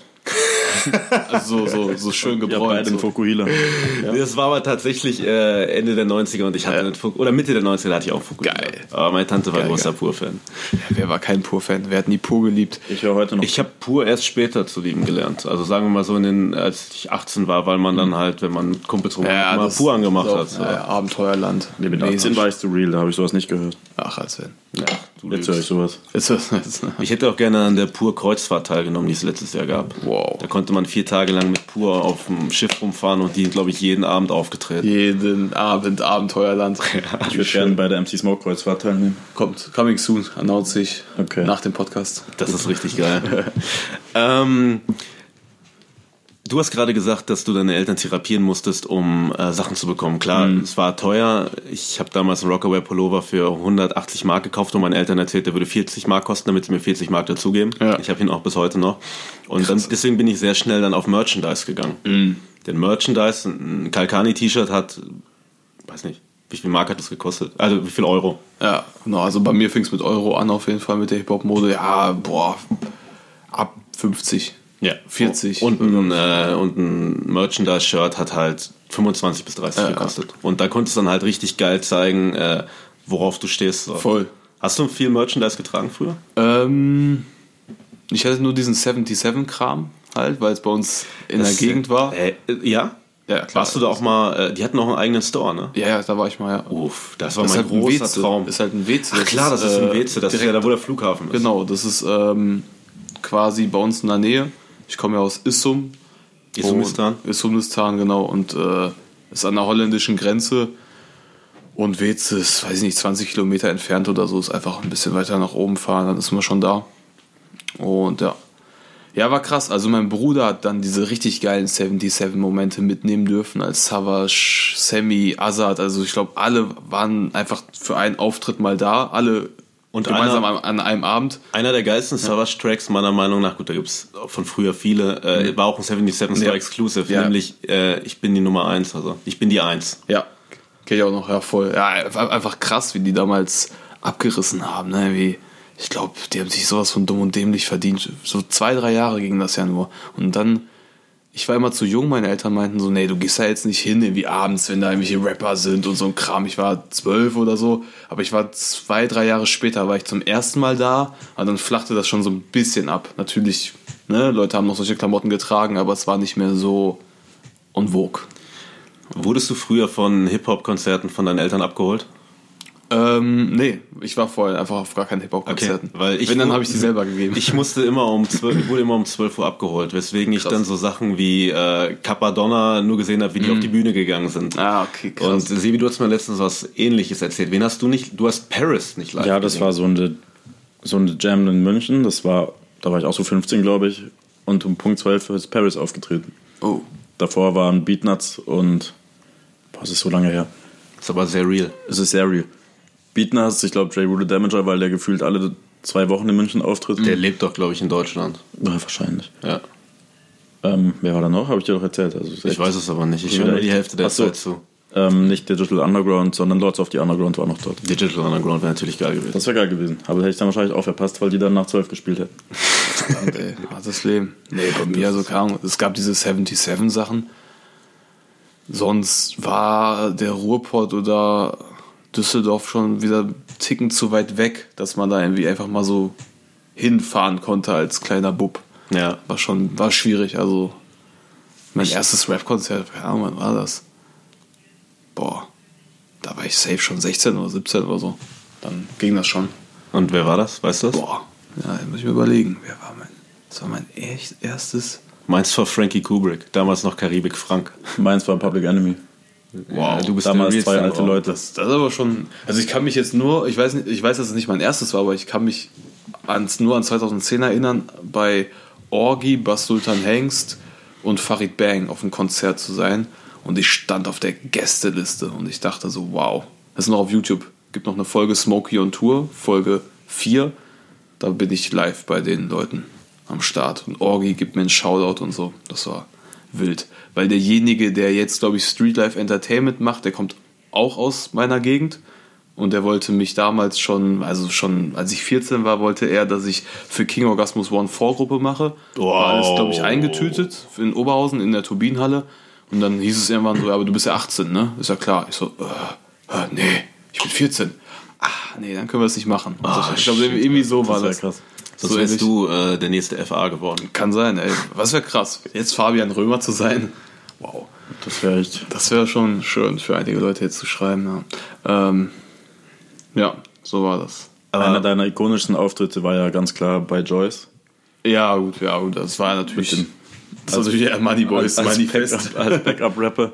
Also so, so, so schön ja gebräunt. beide in so. Fokuhila. Das war aber tatsächlich äh, Ende der 90er und ich hatte einen Fuk oder Mitte der 90er hatte ich auch Fukuhila. Geil. Aber meine Tante war Geil, großer. Pur-Fan. Wer war kein Pur-Fan? Wer hat nie Pur geliebt? Ich höre heute noch. Ich habe Pur erst später zu lieben gelernt. Also sagen wir mal so, in den, als ich 18 war, weil man dann halt, wenn man Kumpels rum mal das Pur angemacht auch- hat. So. Ja, ja, Abenteuerland. nee, mit 18 war ich zu real, da habe ich sowas nicht gehört. Ach, als wenn. Ja, du Jetzt höre ich sowas. Ich hätte auch gerne an der Pur-Kreuzfahrt teilgenommen, die es letztes Jahr gab. Wow. Da konnte man vier Tage lang mit Pur auf dem Schiff rumfahren und die, glaube ich, jeden Abend aufgetreten. jeden Abend Abenteuerland. Ich würde gerne bei der MC Smoke Kreuzfahrt teilnehmen. Kommt, coming soon, announce ich Okay. nach dem Podcast. Das ist richtig geil. ähm, du hast gerade gesagt, dass du deine Eltern therapieren musstest, um äh, Sachen zu bekommen. Klar, es war teuer. Ich habe damals einen Rockaway Pullover für 180 Mark gekauft und meinen Eltern erzählt, der würde 40 Mark kosten, damit sie mir 40 Mark dazugeben. Ja. Ich habe ihn auch bis heute noch. Und dann, deswegen bin ich sehr schnell dann auf Merchandise gegangen. Denn Merchandise, ein Kalkani-T-Shirt hat, weiß nicht, wie viel Mark hat das gekostet? Also wie viel Euro? Ja, genau. Also bei mir fing es mit Euro an, auf jeden Fall mit der Hip-Hop-Mode. Ja, boah, ab 50. Ja, 40. Und ein, äh, und ein Merchandise-Shirt hat halt 25 bis 30 Ja, gekostet. Und da konntest du dann halt richtig geil zeigen, äh, worauf du stehst. So. Voll. Hast du viel Merchandise getragen früher? Ähm, ich hatte nur diesen 77-Kram halt, weil es bei uns in der Gegend war. Äh, äh, ja? Ja, klar. Warst du da auch mal, äh, die hatten auch einen eigenen Store, ne? Ja, ja, da war ich mal, ja. Uff, das war Das ist mein halt großer Weze. Traum. Ist halt ein Weze. Ach klar, das ist ein äh, Weze, das ist ja direkt- da, wo der Flughafen ist. Genau, das ist ähm, quasi bei uns in der Nähe. Ich komme ja aus Issum. Issumistan? Issumistan, genau. Und äh, ist an der holländischen Grenze. Und Weze ist, weiß ich nicht, 20 Kilometer entfernt oder so. Ist einfach ein bisschen weiter nach oben fahren, dann ist man schon da. Und ja. Ja, war krass. Also mein Bruder hat dann diese richtig geilen 77-Momente mitnehmen dürfen als Savage, Sammy, Azad. Also ich glaube, alle waren einfach für einen Auftritt mal da. Alle Und gemeinsam einer- an, einem Abend. Einer der geilsten Savage-Tracks meiner Meinung nach, gut, da gibt's von früher viele, äh, war auch ein 77 Store Ja. Exclusive, Ja. nämlich äh, Ich bin die Nummer eins, also ich bin die Eins. Ja, kenne ich auch noch, ja, voll. Ja, einfach krass, wie die damals abgerissen haben, ne? Wie, ich glaube, die haben sich sowas von dumm und dämlich verdient. So zwei, drei Jahre ging das ja nur. Und dann, ich war immer zu jung, meine Eltern meinten so, nee, du gehst da jetzt nicht hin, irgendwie abends, wenn da irgendwelche Rapper sind und so ein Kram. Ich war zwölf oder so, aber ich war zwei, drei Jahre später, war ich zum ersten Mal da, und dann flachte das schon so ein bisschen ab. Natürlich, ne, Leute haben noch solche Klamotten getragen, aber es war nicht mehr so en. Wurdest du früher von Hip-Hop-Konzerten von deinen Eltern abgeholt? Ähm, nee, ich war vorher einfach auf gar keinen Hip-Hop-Konzerten. weil ich Wenn, dann habe ich die selber gegeben. Ich musste immer um 12, ich wurde immer um 12 Uhr abgeholt, weswegen ich Krass. dann so Sachen wie äh, Capadonna nur gesehen habe, wie die auf die Bühne gegangen sind. ah, okay, krass. Und Sebi, du hast mir letztens was ähnliches erzählt. Wen hast du nicht? Du hast Paris nicht live Ja, das gesehen. war so eine, so eine Jam in München. Das war, da war ich auch so 15, glaube ich. Und um Punkt 12 ist Paris aufgetreten. oh, Davor waren Beatnuts und. Boah, es ist so lange her. ist aber sehr real. Es ist sehr real. Beatnuts, ich glaube, Jay Rule Damager, weil der gefühlt alle zwei Wochen in München auftritt. Der lebt doch, glaube ich, in Deutschland. Ja, wahrscheinlich. Ja. Ähm, wer war da noch? Habe ich dir doch erzählt. Also, Ich weiß es aber nicht. Ich höre nur die Hälfte der Ach so. Zeit zu. Ähm, nicht Digital Underground, sondern Lords of the Underground war noch dort. Digital Underground wäre natürlich geil gewesen. Das wäre geil gewesen. Aber hätte ich dann wahrscheinlich auch verpasst, weil die dann nach 12 gespielt hätten. verdammt, ey, hartes Leben. Nee, bei mir, also keine Ahnung, es gab diese 77-Sachen. sonst war der Ruhrpott oder Düsseldorf schon wieder Ticken zu weit weg, dass man da irgendwie einfach mal so hinfahren konnte als kleiner Bub. Ja. War schon, war schwierig. Also mein erstes Rap-Konzert, keine Ahnung, wann war das? Boah, da war ich safe schon 16 oder 17 oder so. Dann ging das schon. Und wer war das? Weißt du das? Boah, ja, muss ich mir überlegen. Wer war mein, das war mein echt erstes. Meins war Frankie Kubrick, damals noch Karibik Frank. Meins war Public Enemy. Wow, du bist Damals zwei alte. Leute. Das, das ist aber schon. Also ich kann mich jetzt nur, ich weiß nicht, ich weiß, dass es nicht mein erstes war, aber ich kann mich ans, nur an 2010 erinnern, bei Orgi, Bas Sultan Hengst und Farid Bang auf einem Konzert zu sein. Und ich stand auf der Gästeliste und ich dachte so, wow. Das ist noch auf YouTube. Gibt noch eine Folge Smokey on Tour, Folge 4. Da bin ich live bei den Leuten am Start. Und Orgi gibt mir einen Shoutout und so. Das war wild. Weil derjenige, der jetzt, glaube ich, Streetlife Entertainment macht, der kommt auch aus meiner Gegend. Und der wollte mich damals schon, also schon als ich 14 war, wollte er, dass ich für King Orgasmus One Vorgruppe mache. War alles, glaube ich, eingetütet in Oberhausen in der Turbinenhalle. Und dann hieß es irgendwann so, ja, aber du bist ja 18, ne? Ist ja klar. Ich so, äh, äh, nee, ich bin 14. Ah, nee, dann können wir es nicht machen. Also, ich glaube, irgendwie so war Das das. wäre krass. Sonst So wärst du äh, der nächste FA geworden. Kann sein, ey. Was wäre krass, jetzt Fabian Römer zu sein. Wow. Das wäre echt. Das wäre schon schön für einige Leute jetzt zu schreiben. Ja, ähm, ja so war das. Einer deiner ikonischsten Auftritte war ja ganz klar bei Joyce. Ja, gut, ja, gut. Das war natürlich. Mit dem- das war natürlich eher Money Boys als, Manifest. Backup, als Backup-Rapper.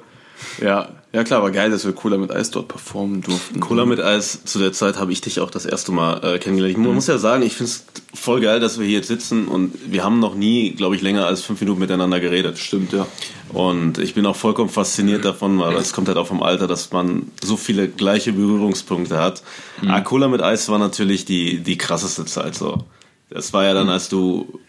Ja, ja, klar, war geil, dass wir Cooler mit Eis dort performen durften. Cola mit Eis, zu der Zeit habe ich dich auch das erste Mal äh, kennengelernt. Ich mu- muss ja sagen, ich finde es voll geil, dass wir hier jetzt sitzen und wir haben noch nie, glaube ich, länger als fünf Minuten miteinander geredet. Stimmt, ja. Und ich bin auch vollkommen fasziniert davon, weil es kommt halt auch vom Alter, dass man so viele gleiche Berührungspunkte hat. Ah, Cola mit Eis war natürlich die, die krasseste Zeit so. Das war ja dann, als du.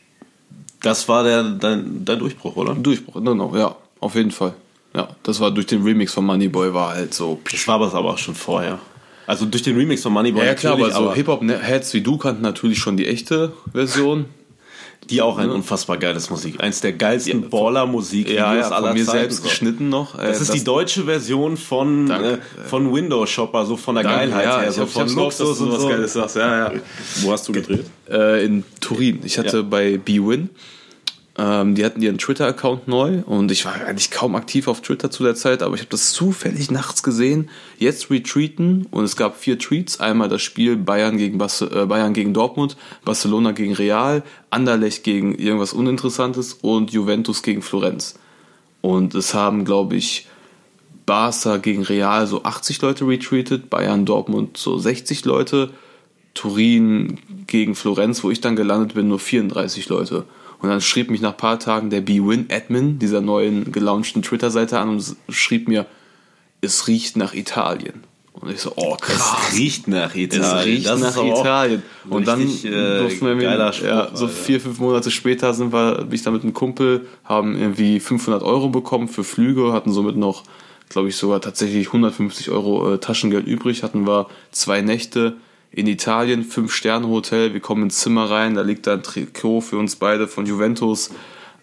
Das war der, dein, dein Durchbruch, oder? Durchbruch, genau, ja, auf jeden Fall. Ja, das war durch den Remix von Moneyboy war halt so. Das war aber aber auch schon vorher. Also durch den Remix von Moneyboy Ja, ja klar, aber so Hip-Hop-Heads wie du kannten natürlich schon die echte Version. die auch ein unfassbar geiles Musik. Eins der geilsten Baller-Musik Ja, ja, aller von mir Zeiten, selbst so. geschnitten noch. Äh, Das ist die deutsche Version von, äh, von Windows Shopper, so von der Danke, Geilheit ja, her, ich so hab, von ich dass Luxus und was so. Geiles sagst. Ja, ja. Wo hast du gedreht? Äh, in Turin. Ich hatte Ja. bei B-Win, ähm, die hatten ihren Twitter-Account neu und ich war eigentlich kaum aktiv auf Twitter zu der Zeit, aber ich habe das zufällig nachts gesehen. Jetzt retweeten und es gab vier Tweets. Einmal das Spiel Bayern gegen, Bas äh, Bayern gegen Dortmund, Barcelona gegen Real, Anderlecht gegen irgendwas Uninteressantes und Juventus gegen Florenz. Und es haben, glaube ich, Barca gegen Real so 80 Leute retweetet, Bayern, Dortmund so 60 Leute, Turin gegen Florenz, wo ich dann gelandet bin, nur 34 Leute. Und dann schrieb mich nach ein paar Tagen der B-Win-Admin dieser neuen gelaunchten Twitter-Seite an und schrieb mir, es riecht nach Italien. Und ich so, oh krass. Es riecht nach Italien. Es riecht Das nach Italien. Und dann äh, durften wir mir, Spruch, ja, so vier, fünf Monate später sind wir, bin ich da mit einem Kumpel, haben irgendwie 500 Euro bekommen für Flüge, hatten somit noch, glaube ich, sogar tatsächlich 150 Euro äh, Taschengeld übrig, hatten wir zwei Nächte in Italien, Fünf-Sterne-Hotel, wir kommen ins Zimmer rein, da liegt da ein Trikot für uns beide von Juventus,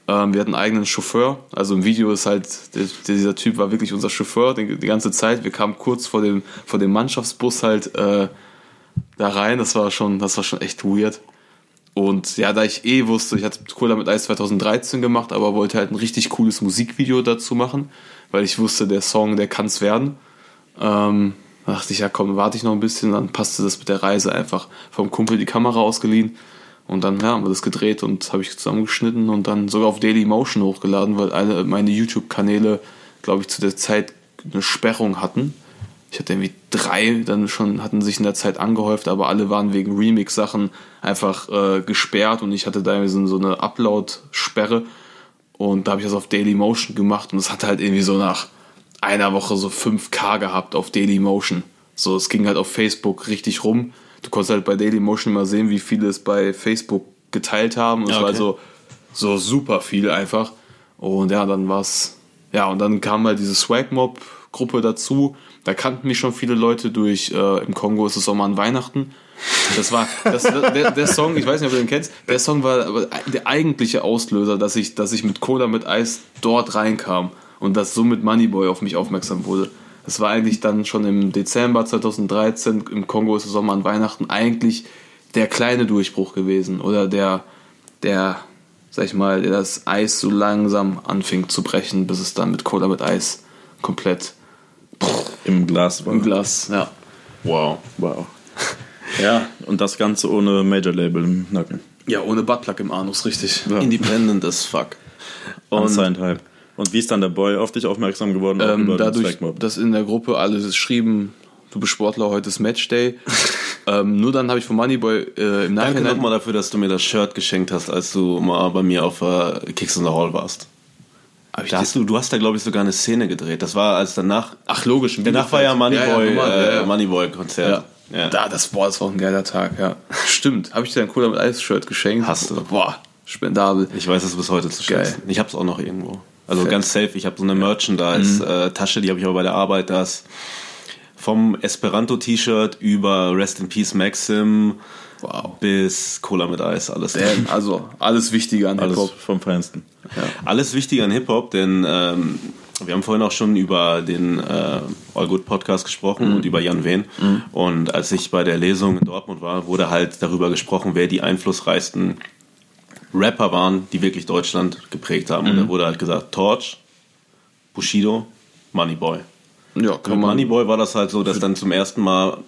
ähm, wir hatten einen eigenen Chauffeur. Also im Video ist halt, der, dieser Typ war wirklich unser Chauffeur die, die ganze Zeit. Wir kamen kurz vor dem, vor dem Mannschaftsbus halt äh, da rein. Das war schon, das war schon echt weird. Und ja, da ich eh wusste, ich hatte Cola mit Eis 2013 gemacht, aber wollte halt ein richtig cooles Musikvideo dazu machen, weil ich wusste, der Song, der kann's werden. Ähm, da dachte ich, ja komm, warte ich noch ein bisschen, dann passte das mit der Reise einfach vom Kumpel die Kamera ausgeliehen. Und dann ja, haben wir das gedreht und habe ich zusammengeschnitten und dann sogar auf Daily Motion hochgeladen, weil alle meine YouTube-Kanäle, glaube ich, zu der Zeit eine Sperrung hatten. Ich hatte irgendwie drei, dann schon hatten sich in der Zeit angehäuft, aber alle waren wegen Remix-Sachen einfach äh, gesperrt und ich hatte da irgendwie so, eine Upload-Sperre und da habe ich das auf Daily Motion gemacht und es hat halt irgendwie so nach einer Woche so 5K gehabt auf Daily Motion. So, es ging halt auf Facebook richtig rum. Du konntest halt bei Daily Motion immer sehen, wie viele es bei Facebook geteilt haben. Und es Ja, war okay. so, so super viel einfach. Und ja, dann war's. Ja, und dann kam halt diese Swag-Mob-Gruppe dazu. Da kannten mich schon viele Leute durch, äh, im Kongo ist es auch mal an Weihnachten. Das war, das, der, der Song, ich weiß nicht, ob du den kennst, der Song war der eigentliche Auslöser, dass ich, dass ich mit Cola mit Eis dort reinkam. Und dass somit Moneyboy auf mich aufmerksam wurde. Das war eigentlich dann schon im Dezember 2013, im Kongo ist es Sommer an Weihnachten, eigentlich der kleine Durchbruch gewesen. Oder der, der, sag ich mal, der das Eis so langsam anfing zu brechen, bis es dann mit Cola mit Eis komplett Im Glas war. im Glas, ja. Wow. Wow. Ja, und das Ganze ohne Major-Label im Nacken. Ja, ohne Buttplug im Anus, richtig. Ja. Independent as fuck. Und Unsigned Hype. Und wie ist dann der Boy auf dich aufmerksam geworden? Ähm, dadurch, dass in der Gruppe alle schrieben, du bist Sportler, heute ist Matchday. ähm, nur dann habe ich von Moneyboy äh, im danke Nachhinein... nochmal dafür, dass du mir das Shirt geschenkt hast, als du mal bei mir auf äh, Kicks in the Hall warst. Da hast du, du hast da, glaube ich, sogar eine Szene gedreht. Das war als danach. Ach, logisch. Danach war ja Bielefeld. Moneyboy, ja, ja, äh, ja. Moneyboy-Konzert. Ja. Da, das, boah, das war auch ein geiler Tag, ja. Stimmt. Habe ich dir ein cooler mit Eis-Shirt geschenkt? Hast du. Boah, spendabel. Ich weiß es bis heute zu Geil. schätzen. Ich habe es auch noch irgendwo. Also Fett. ganz safe. Ich habe so eine Merchandise-Tasche, die habe ich aber bei der Arbeit. Das vom Esperanto-T-Shirt über Rest in Peace Maxim Wow. bis Cola mit Eis. Alles, Damn, also alles Wichtige an Hip-Hop. vom Feinsten. alles wichtig an Hip-Hop, denn ähm, wir haben vorhin auch schon über den äh, All Good Podcast gesprochen und über Jan Wehn. Und als ich bei der Lesung in Dortmund war, wurde halt darüber gesprochen, wer die einflussreichsten Rapper waren, die wirklich Deutschland geprägt haben. Und da wurde halt gesagt, Torch, Bushido, Moneyboy. Ja, kann Mit man. Moneyboy war das halt so, dass dann zum ersten Mal,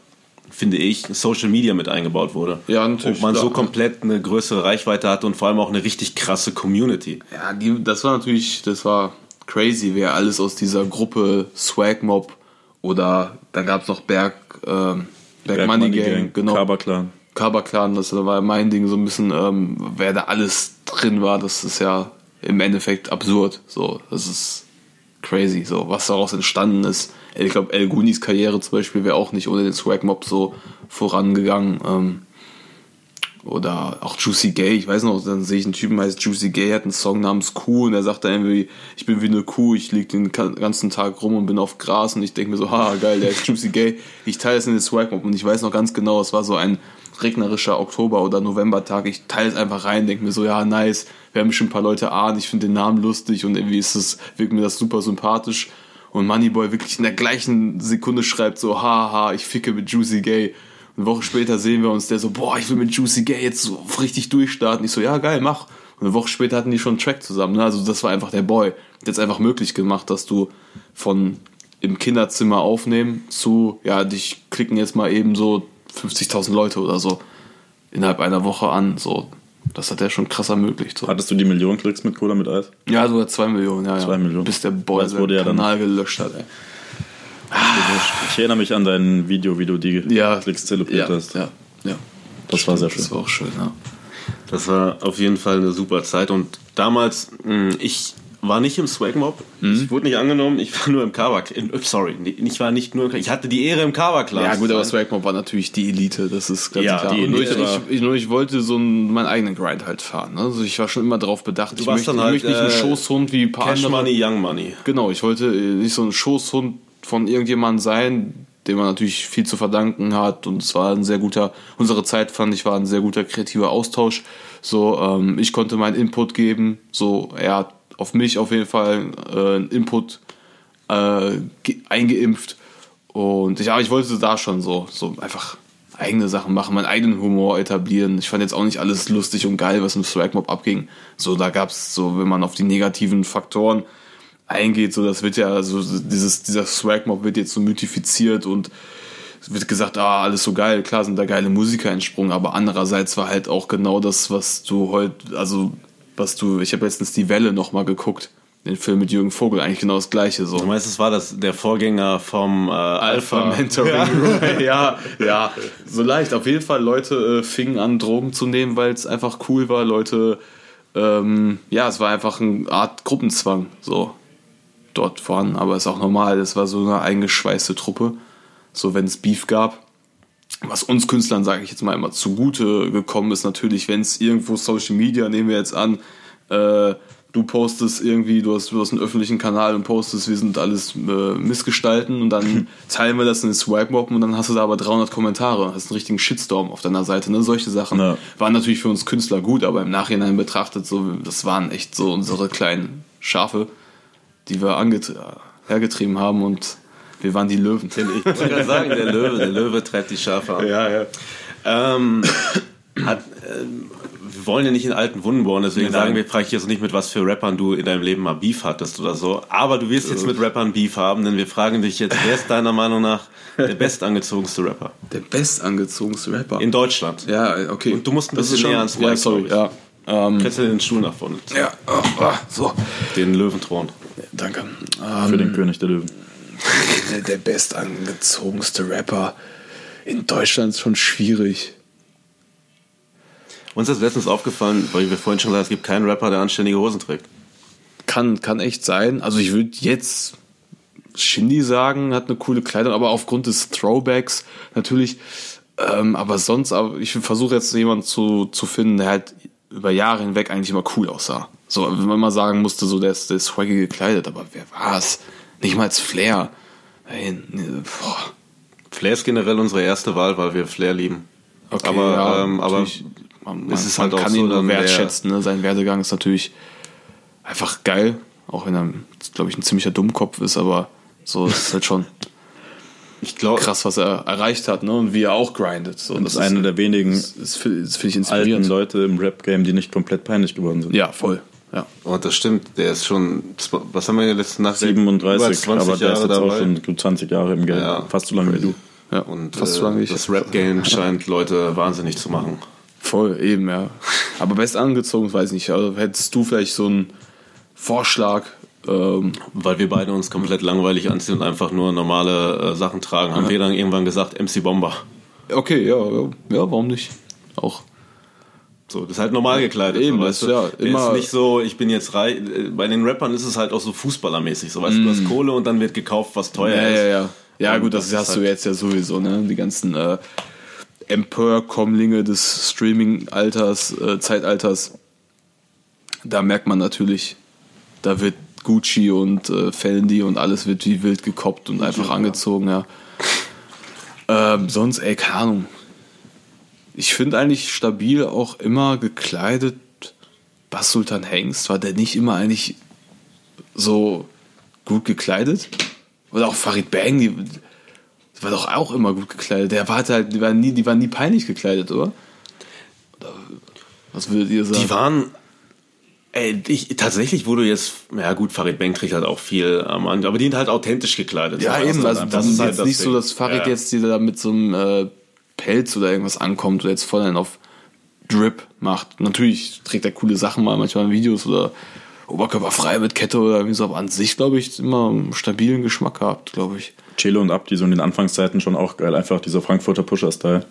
finde ich, Social Media mit eingebaut wurde. Ja, natürlich, Und man so komplett eine größere Reichweite hatte und vor allem auch eine richtig krasse Community. Ja, die, das war natürlich, das war crazy, wer alles aus dieser Gruppe Swag Mob oder da gab es noch Berg, ähm, Berg, Berg Money Gang, Gang, genau. Kaba Clan. Kaba Clan, das war mein Ding so ein bisschen, ähm, wer da alles drin war, das ist ja im Endeffekt absurd. So, das ist crazy, so was daraus entstanden ist. Ich glaube, El Gunis Karriere zum Beispiel wäre auch nicht ohne den Swag Mob so vorangegangen. Ähm, oder auch Juicy Gay, ich weiß noch, dann sehe ich einen Typen, heißt Juicy Gay, hat einen Song namens Kuh und er sagt dann irgendwie, ich bin wie eine Kuh, ich liege den ganzen Tag rum und bin auf Gras und ich denke mir so, haha, geil, der ist Juicy Gay. Ich teile es in den Swag Mob und ich weiß noch ganz genau, es war so ein regnerischer Oktober- oder Novembertag. Ich teile es einfach rein, denke mir so, ja, nice, werden bestimmt ein paar Leute ahnen, ich finde den Namen lustig und irgendwie ist es, wirkt mir das super sympathisch. Und Moneyboy wirklich in der gleichen Sekunde schreibt so, haha, ich ficke mit Juicy Gay. Eine Woche später sehen wir uns, der so, boah, ich will mit Juicy Gay jetzt so richtig durchstarten. Ich so, ja, geil, mach. Und eine Woche später hatten die schon einen Track zusammen. Ne? Also das war einfach der Boy. Der hat es einfach möglich gemacht, dass du von im Kinderzimmer aufnehmen zu, ja, dich klicken jetzt mal eben so 50.000 Leute oder so innerhalb einer Woche an. So, das hat er schon krass ermöglicht. So. Hattest du die Millionen Klicks mit Cola mit Eis? Ja, sogar 2 Millionen, ja, Zwei ja. Millionen. Bis der Boy Das wurde ja dann- gelöscht hat, ey. Ich erinnere mich an dein Video, wie du die Ja, Klicks zelebriert ja, hast. ja, ja. Das war sehr schön. Das war auch schön, ja. Das war auf jeden Fall eine super Zeit. Und damals, mh, ich war nicht im Swag Mob. Ich wurde nicht angenommen. Ich war nur im Kava. in- Sorry, ich war nicht nur. Ich hatte die Ehre im Kava Clan. Ja, gut, aber sein. Swagmob war natürlich die Elite, das ist ganz Ja, klar. die nur ich, ich, ich, nur ich wollte so einen, meinen eigenen Grind halt fahren. Ne? Also ich war schon immer darauf bedacht, ich warst möchte, halt, ich möchte nicht ein äh, Schoßhund wie ein paar Cash andere. Money, Young Money. Genau, ich wollte äh, nicht so ein Schoßhund von irgendjemandem sein, dem man natürlich viel zu verdanken hat. Und es war ein sehr guter, unsere Zeit fand ich, war ein sehr guter kreativer Austausch. So, ähm, ich konnte meinen Input geben. So, er hat auf mich auf jeden Fall äh, Input äh, ge- eingeimpft. Und ich, aber ich wollte da schon so, so einfach eigene Sachen machen, meinen eigenen Humor etablieren. Ich fand jetzt auch nicht alles lustig und geil, was im Swagmob abging. So, da gab's so, wenn man auf die negativen Faktoren eingeht, so das wird ja, so dieses, dieser Swagmob wird jetzt so mythifiziert und es wird gesagt, ah, alles so geil, klar sind da geile Musiker entsprungen, aber andererseits war halt auch genau das, was du heute, also was du, ich habe letztens die Welle nochmal geguckt, den Film mit Jürgen Vogel, eigentlich genau das gleiche so. Du meinst, es war das, der Vorgänger vom äh, Alpha. Alpha Mentoring. Ja. ja, ja, so leicht. Auf jeden Fall, Leute äh, fingen an, Drogen zu nehmen, weil es einfach cool war. Leute, ähm, ja, es war einfach eine Art Gruppenzwang, so dort vorhanden. Aber ist auch normal. Es war so eine eingeschweißte Truppe. So, wenn es Beef gab. Was uns Künstlern, sage ich jetzt mal immer, zugute gekommen ist, natürlich, wenn es irgendwo Social Media, nehmen wir jetzt an, äh, du postest irgendwie, du hast, du hast einen öffentlichen Kanal und postest, wir sind alles äh, Missgestalten und dann teilen wir das in den Swagmob und dann hast du da aber 300 Kommentare, hast einen richtigen Shitstorm auf deiner Seite, ne? Solche Sachen Ja. waren natürlich für uns Künstler gut, aber im Nachhinein betrachtet, so, das waren echt so unsere kleinen Schafe. die wir hergetrieben haben und wir waren die Löwen. Ich wollte gerade sagen, der Löwe, der Löwe treibt die Schafe an. Ja, ja. Ähm, hat, ähm, wir wollen ja nicht in alten Wunden bohren, deswegen Nein. sagen wir, frage ich jetzt nicht, mit was für Rappern du in deinem Leben mal Beef hattest oder so. Aber du wirst jetzt mit Rappern Beef haben, denn wir fragen dich jetzt, wer ist deiner Meinung nach der bestangezogenste Rapper Der bestangezogenste Rapper. in Deutschland? ja, okay. Und du musst ein Das bisschen ist schon- näher ans Ja, Mic, sorry, glaub ja. Ähm, Kennst du den Stuhl nach vorne? ja, oh, oh, so. Den Löwenthron. Danke. Für Ähm, den König der Löwen. Der, bestangezogenste Rapper in Deutschland ist schon schwierig. Uns ist letztens aufgefallen, weil wir vorhin schon gesagt haben, es gibt keinen Rapper, der anständige Hosen trägt. Kann, kann echt sein. Also ich würde jetzt Shindy sagen, hat eine coole Kleidung, aber aufgrund des Throwbacks natürlich. Ähm, aber sonst, aber ich versuche jetzt jemanden zu, zu finden, der halt über Jahre hinweg eigentlich immer cool aussah. So, wenn man mal sagen musste, so der ist, der ist swaggy gekleidet, aber wer war's? Nicht mal als Flair. Ey, nee, boah. Flair ist generell unsere erste Wahl, weil wir Flair lieben. Okay, aber, ja, ähm, aber man, es ist man halt auch kann so ihn nur dann der- wertschätzen. Ne? Sein Werdegang ist natürlich einfach geil, auch wenn er, glaube ich, ein ziemlicher Dummkopf ist, aber so ist es halt schon ich glaube, krass, was er erreicht hat ne? und wie er auch grindet. So, Und das ist einer der wenigen das, das alten. Leute im Rap-Game, die nicht komplett peinlich geworden sind. Ja, voll. Ja. Und das stimmt, der ist schon, was haben wir letzte Nacht? 37, Über 20 aber der ist Jahre jetzt auch dabei. schon gut 20 Jahre im Game. Ja. Fast so lange wie du. ja. Und fast äh, so lange wie ich. das Rap-Game scheint Leute wahnsinnig zu machen. Voll, eben, ja. Aber best angezogen, weiß nicht. Also hättest du vielleicht so einen Vorschlag? Ähm, Weil wir beide uns komplett langweilig anziehen und einfach nur normale äh, Sachen tragen, haben wir dann irgendwann gesagt, MC Bomber. okay, ja, ja, ja, warum nicht? Auch. So, das ist halt normal gekleidet. Eben, so, weißt du? ja, Der immer- ist nicht so, ich bin jetzt reich. äh, Bei den Rappern ist es halt auch so fußballermäßig. So, weißt du, du hast Kohle und dann wird gekauft, was teuer Mm. Ja, ist. ja, ja. Ja, Und gut, das, das hast ist du halt- jetzt ja sowieso, ne? Die ganzen äh, Emporkommlinge des Streaming-Alters, äh, Zeitalters. Da merkt man natürlich, da wird Gucci und äh, Fendi und alles wird wie wild gekoppt und einfach angezogen, ja. Ähm, sonst, ey, keine Ahnung. Ich finde eigentlich stabil auch immer gekleidet. Bas Sultan Hengst, war der nicht immer eigentlich so gut gekleidet? Oder auch Farid Bang, die, war doch auch immer gut gekleidet. Der war halt, die waren nie, die waren nie peinlich gekleidet, oder? Oder was würdet ihr sagen? Die waren. Ey, ich, tatsächlich wurde jetzt, ja gut, Farid Bang trägt halt auch viel am Anfang, aber die sind halt authentisch gekleidet. ja, So, eben, das, also das das ist halt jetzt das nicht so, Ding. dass Farid Ja. jetzt die da mit so einem äh, Pelz oder irgendwas ankommt oder jetzt voll einen auf Drip macht. Natürlich trägt er coole Sachen mal, manchmal in Videos oder oberkörperfrei mit Kette oder irgendwie so, aber an sich, glaube ich, immer einen stabilen Geschmack gehabt, glaube ich. Chelo und Abdi so in den Anfangszeiten schon auch geil. Einfach dieser Frankfurter Pusher-Style.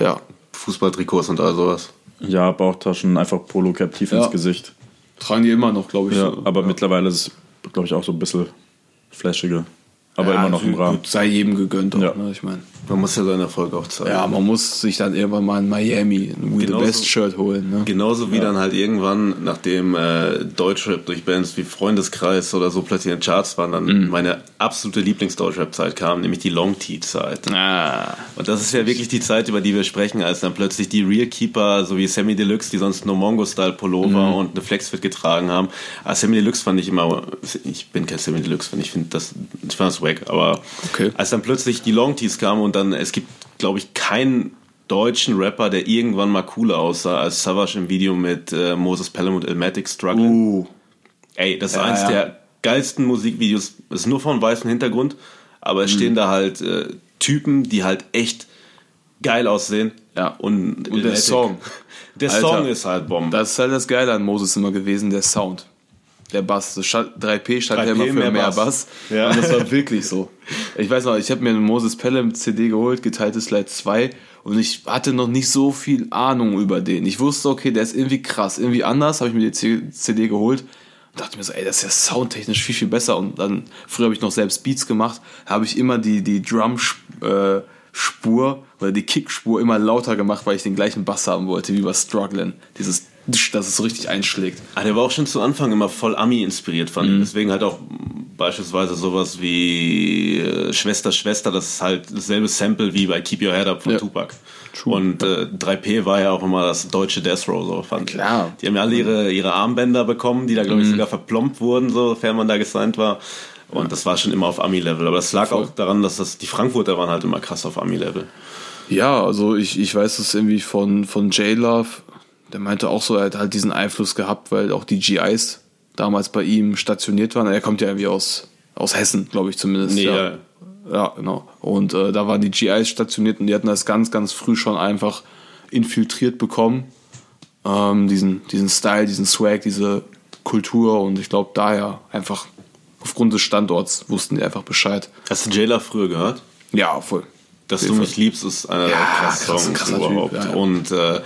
Ja. Fußballtrikots und all sowas. Ja, Bauchtaschen, einfach Polo-Cap tief Ja. ins Gesicht. Tragen die immer noch, glaube ich. Ja, so. aber mittlerweile ist es, glaube ich, auch so ein bisschen flashiger. Aber immer noch im gut, Rahmen. Sei jedem gegönnt, auch, Ja. ne? ich meine. Man muss ja seine Erfolge auch zeigen. Ja, man muss sich dann irgendwann mal in Miami ein We Genauso- the Best Shirt holen. Ne? Genauso wie dann halt irgendwann, nachdem äh, Deutschrap durch Bands wie Freundeskreis oder so plötzlich in den Charts waren, dann Mhm. meine absolute Lieblings-Deutschrap-Zeit kam, nämlich die Long-T-Zeit. Ah. Und das ist ja wirklich die Zeit, über die wir sprechen, als dann plötzlich die Real Keeper, so wie Sammy Deluxe, die sonst nur Mongo-Style-Pullover Mhm. und eine Flexfit getragen haben. Aber Sammy Deluxe fand ich immer, ich bin kein Sammy Deluxe-Fan, ich finde das, ich fand das wack, aber Okay. als dann plötzlich die Long-Tees kamen und dann, es gibt, glaube ich, keinen deutschen Rapper, der irgendwann mal cooler aussah als Savage im Video mit äh, Moses Pelham und Ilmatic Struggle. Uh. Ey, das ist Ja, eins ja. der geilsten Musikvideos. Es ist nur von weißem Hintergrund, aber Mhm. es stehen da halt äh, Typen, die halt echt geil aussehen. Ja. Und, Und der Song. Der Alter. Song ist halt Bombe. Das ist halt das Geile an Moses immer gewesen, der Sound. Der Bass. Das stand- 3P stand 3P ja immer für mehr mehr, Bass. Bass. Ja. Und das war wirklich so. Ich weiß noch, ich habe mir eine Moses Pelham CD geholt, geteiltes Leid 2 und ich hatte noch nicht so viel Ahnung über den. Ich wusste, okay, der ist irgendwie krass, irgendwie anders, habe ich mir die CD geholt und dachte mir so, ey, das ist ja soundtechnisch viel, viel besser. Und dann, früher habe ich noch selbst Beats gemacht, habe ich immer die, die Drum, äh, Spur oder die Kickspur immer lauter gemacht, weil ich den gleichen Bass haben wollte wie bei Struggling. Dieses, dass es so richtig einschlägt. Ah, der war auch schon zu Anfang immer voll Ami inspiriert, fand ich. Deswegen halt auch beispielsweise sowas wie äh, Schwester, Schwester, das ist halt dasselbe Sample wie bei Keep Your Head Up von Ja. Tupac. Und äh, 3P war ja auch immer das deutsche Death Row, so fand ich. Klar. Die haben ja alle ihre, ihre Armbänder bekommen, die da, glaube ich, sogar verplombt wurden, sofern man da gesigned war. Und das war schon immer auf Ami-Level. Aber das lag auch daran, dass das, die Frankfurter waren halt immer krass auf Ami-Level. Ja, also ich, ich weiß es irgendwie von, von J-Love, der meinte auch so, er hat halt diesen Einfluss gehabt, weil auch die GIs damals bei ihm stationiert waren. Er kommt ja irgendwie aus, aus Hessen, glaube ich zumindest. Nee, ja. ja. Ja, genau. Und äh, da waren die GIs stationiert und die hatten das ganz, ganz früh schon einfach infiltriert bekommen. Ähm, diesen, diesen Style, diesen Swag, diese Kultur und ich glaube daher einfach aufgrund des Standorts wussten die einfach Bescheid. Hast du Jailer früher gehört? Ja, voll. Dass du mich liebst, ist einer der Ja, krassen krass- Songs krasser Typ, überhaupt. ja, ja. Und äh,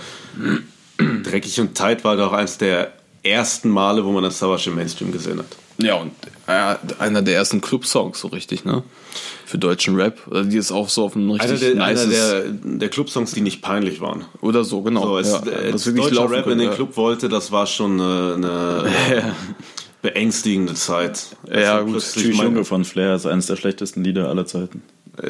Dreckig und Tight war doch eins der ersten Male, wo man das Savage im Mainstream gesehen hat. Ja, und äh, einer der ersten Club-Songs, so richtig, ne? Für deutschen Rap. Also die ist auch so auf einem Einer richtig der, einer nices... der, der Clubsongs, die nicht peinlich waren. oder so, genau. So, es, ja, äh, als deutscher Rap in könnte, den. Club wollte, das war schon eine, eine beängstigende Zeit. Ja, Also gut, Tschüss Junge von Flair ist eines der schlechtesten Lieder aller Zeiten.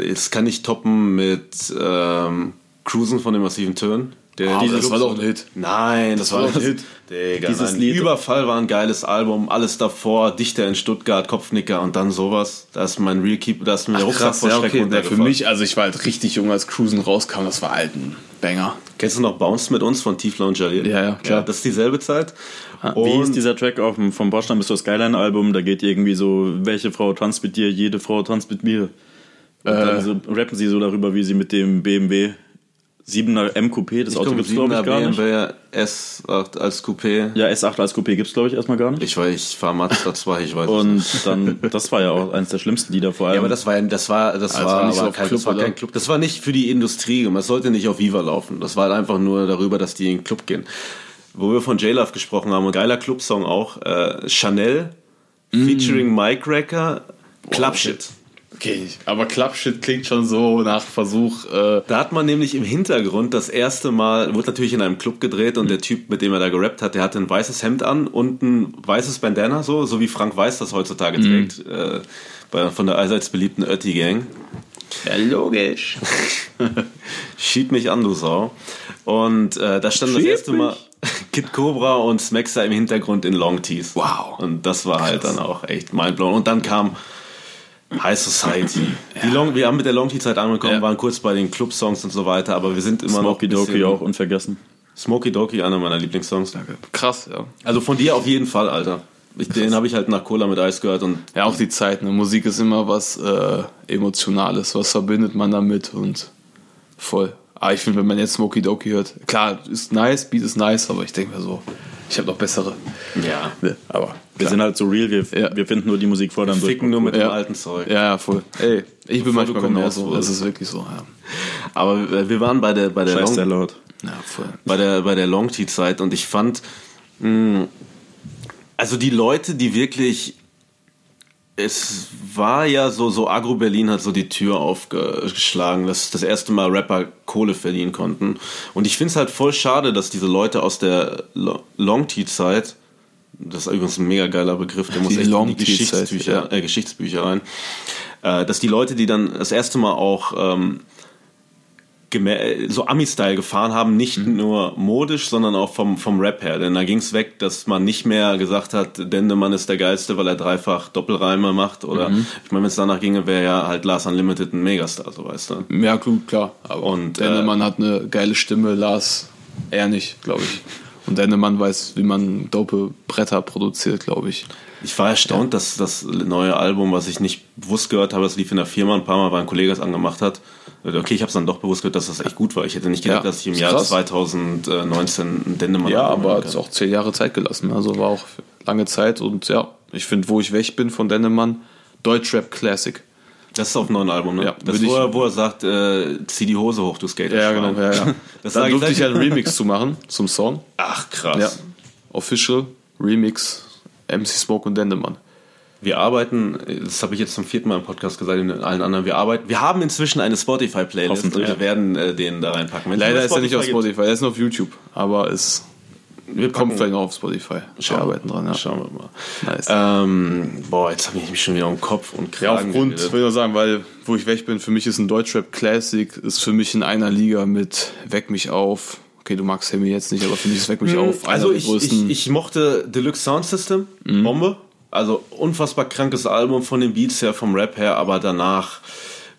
Jetzt kann ich toppen mit ähm, Cruisen von den massiven Tönen. Der, dieser das war doch ein Hit. Nein, das, war war doch ein Hit. Digga, Dieses. Lied- Überfall war ein geiles Album. Alles davor, Dichter in Stuttgart, Kopfnicker und dann sowas. Da ist mein Real Keep, da ist mir der Rucksack vor ja, okay. Ja, für mich, also ich war halt richtig jung, als Cruisen rauskam, das war halt ein Banger. Kennst du noch Bounce mit uns von Tiefler und Jalil? Ja, ja, klar. das ist dieselbe Zeit. Wie hieß Und- dieser Track auf dem, vom Bordstein bis zur Skyline-Album? Da geht irgendwie so, welche Frau tanzt mit dir, jede Frau tanzt mit mir. Und Äh. dann so, rappen sie so darüber, wie sie mit dem BMW 7er M Coupé, das Ich Auto komme gibt's glaube ich gar nicht. BMW S8 als Coupé. Ja, S8 als Coupé gibt's glaube ich erstmal gar nicht. Ich weiß, ich fahre Mazda 2, ich weiß es Und nicht. dann, das war ja auch eines der schlimmsten Lieder vor allem. Ja, aber das war, ja- das war, das Also war, war nicht so kein, Club, das war kein Club. Das war nicht für die Industrie. Das sollte nicht auf Viva laufen. Das war einfach nur darüber, dass die in den Club gehen. Wo wir von J-Love gesprochen haben, ein geiler Clubsong auch. Äh, Chanel featuring Mike Wrecker, Club Shit. Okay, aber Clubshit klingt schon so nach Versuch, äh, Da hat man nämlich im Hintergrund das erste Mal, wurde natürlich in einem Club gedreht und der Typ, mit dem er da gerappt hat, der hatte ein weißes Hemd an und ein weißes Bandana, so, so wie Frank Weiß das heutzutage trägt, äh, bei, von der allseits beliebten Ötti Gang. ja, logisch. Schieb mich an, du Sau. Und äh, da stand das Schieb erste Mal Kid Cobra und Smackster im Hintergrund in Long Tees. Wow. Und das war halt dann auch echt mindblown. Und dann kam High Society. Die Long, wir haben mit der Long Tee-Zeit angekommen, Ja. waren kurz bei den Club-Songs und so weiter, aber wir sind immer Smoky noch ein Doki auch unvergessen. Smoky Doki, einer meiner Lieblingssongs. Krass, ja. Also von dir auf jeden Fall, Alter. Ich, den habe ich halt nach Cola mit Eis gehört und Ja, auch die Zeit. Ne? Musik ist immer was äh, Emotionales. Was verbindet man damit? Und voll. Aber ich finde, wenn man jetzt Smokey Doki hört, klar, ist nice, Beat ist nice, aber ich denke mir so, ich habe noch bessere. ja, Ne, Aber Wir sind halt so real, wir, Ja. wir finden nur die Musik vor, dann ficken nur mit Ja. dem alten Zeug. ja, ja, voll. Ey, ich bin manchmal genauso. wurdest. Das ist wirklich so. Ja, Aber äh, wir waren bei der, bei der Scheiß Long sehr laut. ja voll. bei der, bei der Long Tea Zeit und ich fand, mh, also die Leute, die wirklich, es war ja so, so Agro Berlin hat so die Tür aufgeschlagen, dass das erste Mal Rapper Kohle verdienen konnten. Und ich finde es halt voll schade, dass diese Leute aus der Lo- Long Tea Zeit, das ist übrigens ein mega geiler Begriff, der muss Die echt in die Geschichtsbücher, ja. äh, Geschichtsbücher rein, äh, dass die Leute, die dann das erste Mal auch ähm, gemä- so Ami-Style gefahren haben, nicht Mhm. nur modisch, sondern auch vom, vom Rap her. Denn da ging es weg, dass man nicht mehr gesagt hat, Dendemann ist der Geilste, weil er dreifach Doppelreime macht. Oder Mhm. ich meine, wenn es danach ginge, wäre ja halt Lars Unlimited ein Megastar, so weißt du. Ja, gut, klar. Aber Und, Dennemann hat eine geile Stimme, Lars eher nicht, glaube ich. Und Dennemann weiß, wie man dope Bretter produziert, glaube ich. Ich war erstaunt, dass das neue Album, was ich nicht bewusst gehört habe, das lief in der Firma ein paar Mal, weil ein Kollege es angemacht hat. Okay, ich habe es dann doch bewusst gehört, dass das echt gut war. Ich hätte nicht gedacht, Ja, dass ich im Jahr krass. 2019 einen Dendemann Ja, aber hören hat auch zehn Jahre Zeit gelassen. Also war auch lange Zeit. Und ja, ich finde, wo ich weg bin von Dennemann, Deutschrap Classic. Das ist auf dem neuen Album, ne? Ja, das, wo, er, wo er sagt, äh, zieh die Hose hoch, du Skater. Ja, genau. Ja, ja. Das da durfte ich ja einen Remix zu machen zum Song. Ach, krass. Ja. Official Remix MC Smoke und Dendemann. Wir arbeiten, das habe ich jetzt zum vierten Mal im Podcast gesagt, in allen anderen, wir arbeiten, wir haben inzwischen eine Spotify-Playlist und wir werden äh, den da reinpacken. Wenn's Leider ist er nicht auf Spotify, er ist nur auf YouTube. Aber es Wir kommt packen- vielleicht noch auf Spotify. Wir Schauen wir arbeiten dran, ja. Schauen wir mal. Nice. Ähm, boah, jetzt habe ich mich schon wieder um Kopf und Ja, Kragen aufgrund, geredet. will ich nur sagen, weil, wo ich weg bin, für mich ist ein Deutschrap Classic, ist für mich in einer Liga mit Weck mich auf. Okay, du magst Sammy jetzt nicht, aber für mich ist Weck mich auf. einer Also ich, ich, ich mochte Deluxe Sound System, Bombe. Also unfassbar krankes Album von den Beats her, vom Rap her, aber danach,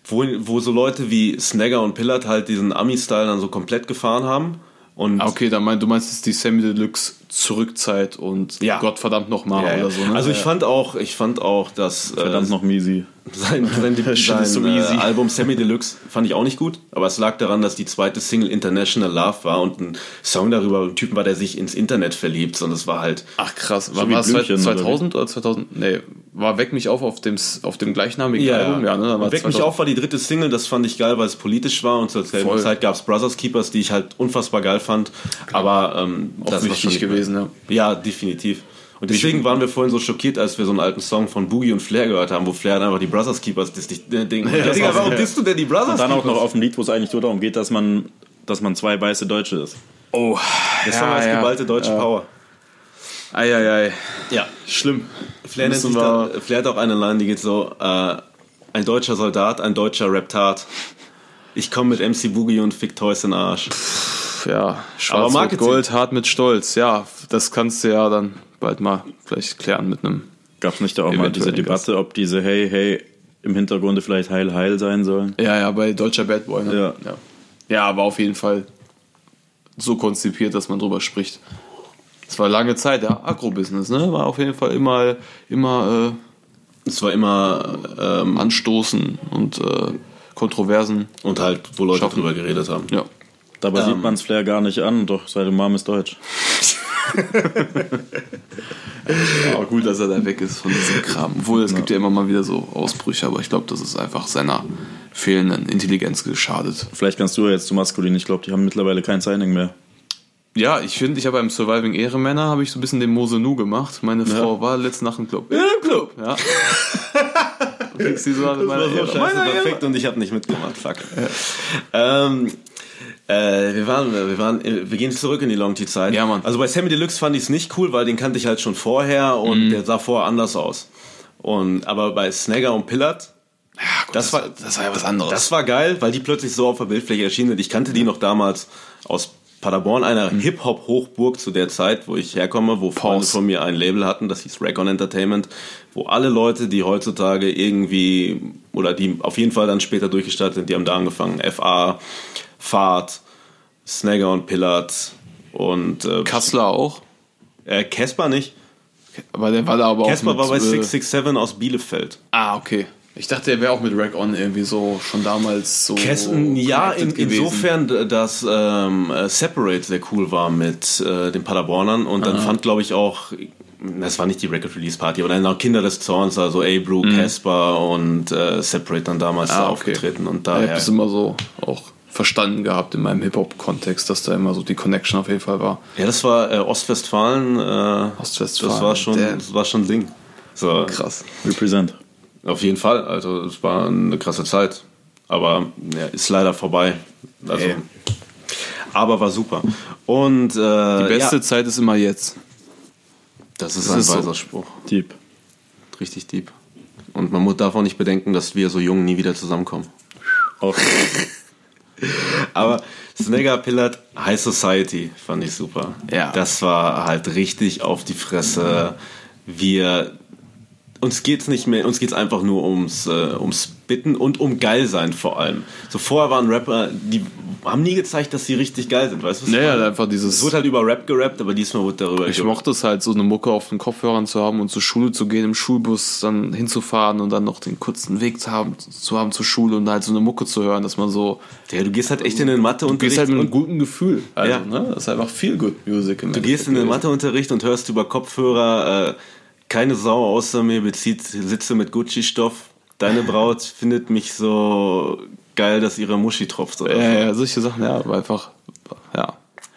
wo, wo so Leute wie Snagger und Pillard halt diesen Ami-Style dann so komplett gefahren haben. Und Ah, okay, dann mein, du meinst jetzt die Sammy Deluxe Zurückzeit und Ja. Gottverdammt nochmal Ja, ja. oder so. Ne? Also ich fand auch, ich fand auch, dass äh, Verdammt noch Misi. Sein, sein, sein, so easy. äh, Album Semi Deluxe fand ich auch nicht gut, aber es lag daran, dass die zweite Single International Love war und ein Song darüber, ein Typen war, der sich ins Internet verliebt, sondern es war halt Ach krass, So war, war es Blümchen, oder 2000 oder 2000? Nee, war Weck mich auf auf dem, auf dem gleichnamigen Album? Ja, ne? Weck mich 2000 auf war die dritte Single, das fand ich geil, weil es politisch war und zur selben Voll. Zeit gab es Brothers Keepers, die ich halt unfassbar geil fand, aber ähm, Auch das war wichtig gewesen, ja. Ja, definitiv. Und deswegen waren wir vorhin so schockiert, als wir so einen alten Song von Boogie und Flair gehört haben, wo Flair dann einfach die Brothers Keepers disst. Ich äh, denke, ja, das Digga, war- warum ja. disst du denn die Brothers Und dann auch noch auf dem Lied, wo es eigentlich nur darum geht, dass man, dass man zwei weiße Deutsche ist. Oh, Das war als geballte deutsche Power. Eieiei. Ja. Schlimm. Flair, nennt sich wir- da, Flair hat auch eine Line, die geht so, äh, ein deutscher Soldat, ein deutscher Reptard. Ich komme mit MC Boogie und fick Toys in den Arsch. Ja, Aber schwarz mit Marketing. Gold, hart mit Stolz. Ja, das kannst du ja dann bald mal vielleicht klären mit einem. Gab es nicht da auch mal diese Debatte, ob diese Hey, hey im Hintergrund vielleicht Heil, Heil sein sollen? Ja, ja, bei deutscher Bad Boy. Ne? Ja. ja. Ja, aber auf jeden Fall so konzipiert, dass man drüber spricht. Es war lange Zeit, ja, Agro-Business, ne? War auf jeden Fall immer, immer Es war immer ähm, äh, Anstoßen und äh, Kontroversen. und halt, wo Leute Schaffen. drüber geredet haben. Ja. Dabei Ähm. sieht man es Flair gar nicht an, doch seine Mom ist deutsch. Aber gut, dass er da weg ist von diesem Kram. Obwohl, es gibt ja immer mal wieder so Ausbrüche, aber ich glaube, das ist einfach seiner fehlenden Intelligenz geschadet. Vielleicht kannst du ja jetzt zu maskulin, ich glaube, die haben mittlerweile kein Signing mehr. Ja, ich finde, ich habe beim Surviving Ehrenmänner habe ich so ein bisschen den Mose Nu gemacht. Meine Frau war letzte Nacht im Club. Ja, im Club. Ja. Fix die so meine Ehre. Meine Ehre. perfekt und ich habe nicht mitgemacht. Fuck. Ähm, äh, wir waren, wir waren, wir gehen zurück in die Longty-Zeit. Ja, Mann. Also bei Sammy Deluxe fand ich es nicht cool, weil den kannte ich halt schon vorher Mhm. und der sah vorher anders aus. Und aber bei Snagger und Pillard, Gut, das war, das war ja was anderes. das war geil, weil die plötzlich so auf der Bildfläche erschienen sind. Ich kannte die noch damals aus Paderborn, einer Mhm. Hip-Hop-Hochburg zu der Zeit, wo ich herkomme, wo Freunde Pause. von mir ein Label hatten, das hieß Recon Entertainment, wo alle Leute, die heutzutage irgendwie, oder die auf jeden Fall dann später durchgestartet sind, die haben da angefangen. FA, Fahrt, Snagger und Pillard und äh, Kassler auch. äh, Casper nicht. Aber der war da aber Casper auch war bei mit, äh, 667 aus Bielefeld. Ah, okay. Ich dachte, er wäre auch mit Rack On irgendwie so schon damals so. Kessen, ja, in, insofern, dass ähm, äh, Separate sehr cool war mit äh, den Paderbornern und dann fand, glaube ich, auch, das war nicht die Record Release Party, aber dann auch Kinder des Zorns, also A-Brew, Casper und äh, Separate dann damals Mhm. Ah, da okay. aufgetreten und habe daher. das immer so auch verstanden gehabt in meinem Hip-Hop-Kontext, dass da immer so die Connection auf jeden Fall war. Ja, das war äh, Ostwestfalen. Äh, Ostwestfalen, Das war schon, damn. das war schon Ding. So, Krass. Represent. Auf jeden Fall. Also es war eine krasse Zeit. Aber ja, ist leider vorbei. Also, Ey. aber war super. Und äh, Die beste ja, Zeit ist immer jetzt. das ist das ein ist so. weiser Spruch. Deep. Richtig deep. Und man muss davon nicht bedenken, dass wir so jung nie wieder zusammenkommen. Auch Aber Snagger Pillard High Society fand ich super. Ja. Das war halt richtig auf die Fresse. Wir uns geht's nicht mehr, uns geht's einfach nur ums, äh, ums Bitten und um geil sein vor allem. So vorher waren Rapper, die haben nie gezeigt, dass sie richtig geil sind, weißt du? Naja, meine? einfach Es dieses. wurde halt über Rap gerappt, aber diesmal wurde darüber Ich gerappt. mochte es halt, so eine Mucke auf den Kopfhörern zu haben und zur Schule zu gehen, im Schulbus dann hinzufahren und dann noch den kurzen Weg zu haben, zu haben zur Schule und halt so eine Mucke zu hören, dass man so. Ja, du gehst halt echt in den Mathe Du gehst halt mit einem guten Gefühl. Also, Ja. ne? Das ist einfach viel Good Music. Im du gehst in den Matheunterricht und hörst über Kopfhörer, äh, keine Sau außer mir bezieht Sitze mit Gucci-Stoff. Deine Braut findet mich so geil, dass ihre Muschi tropft. Oder Ja, so. ja, solche Sachen, ja, einfach, ja.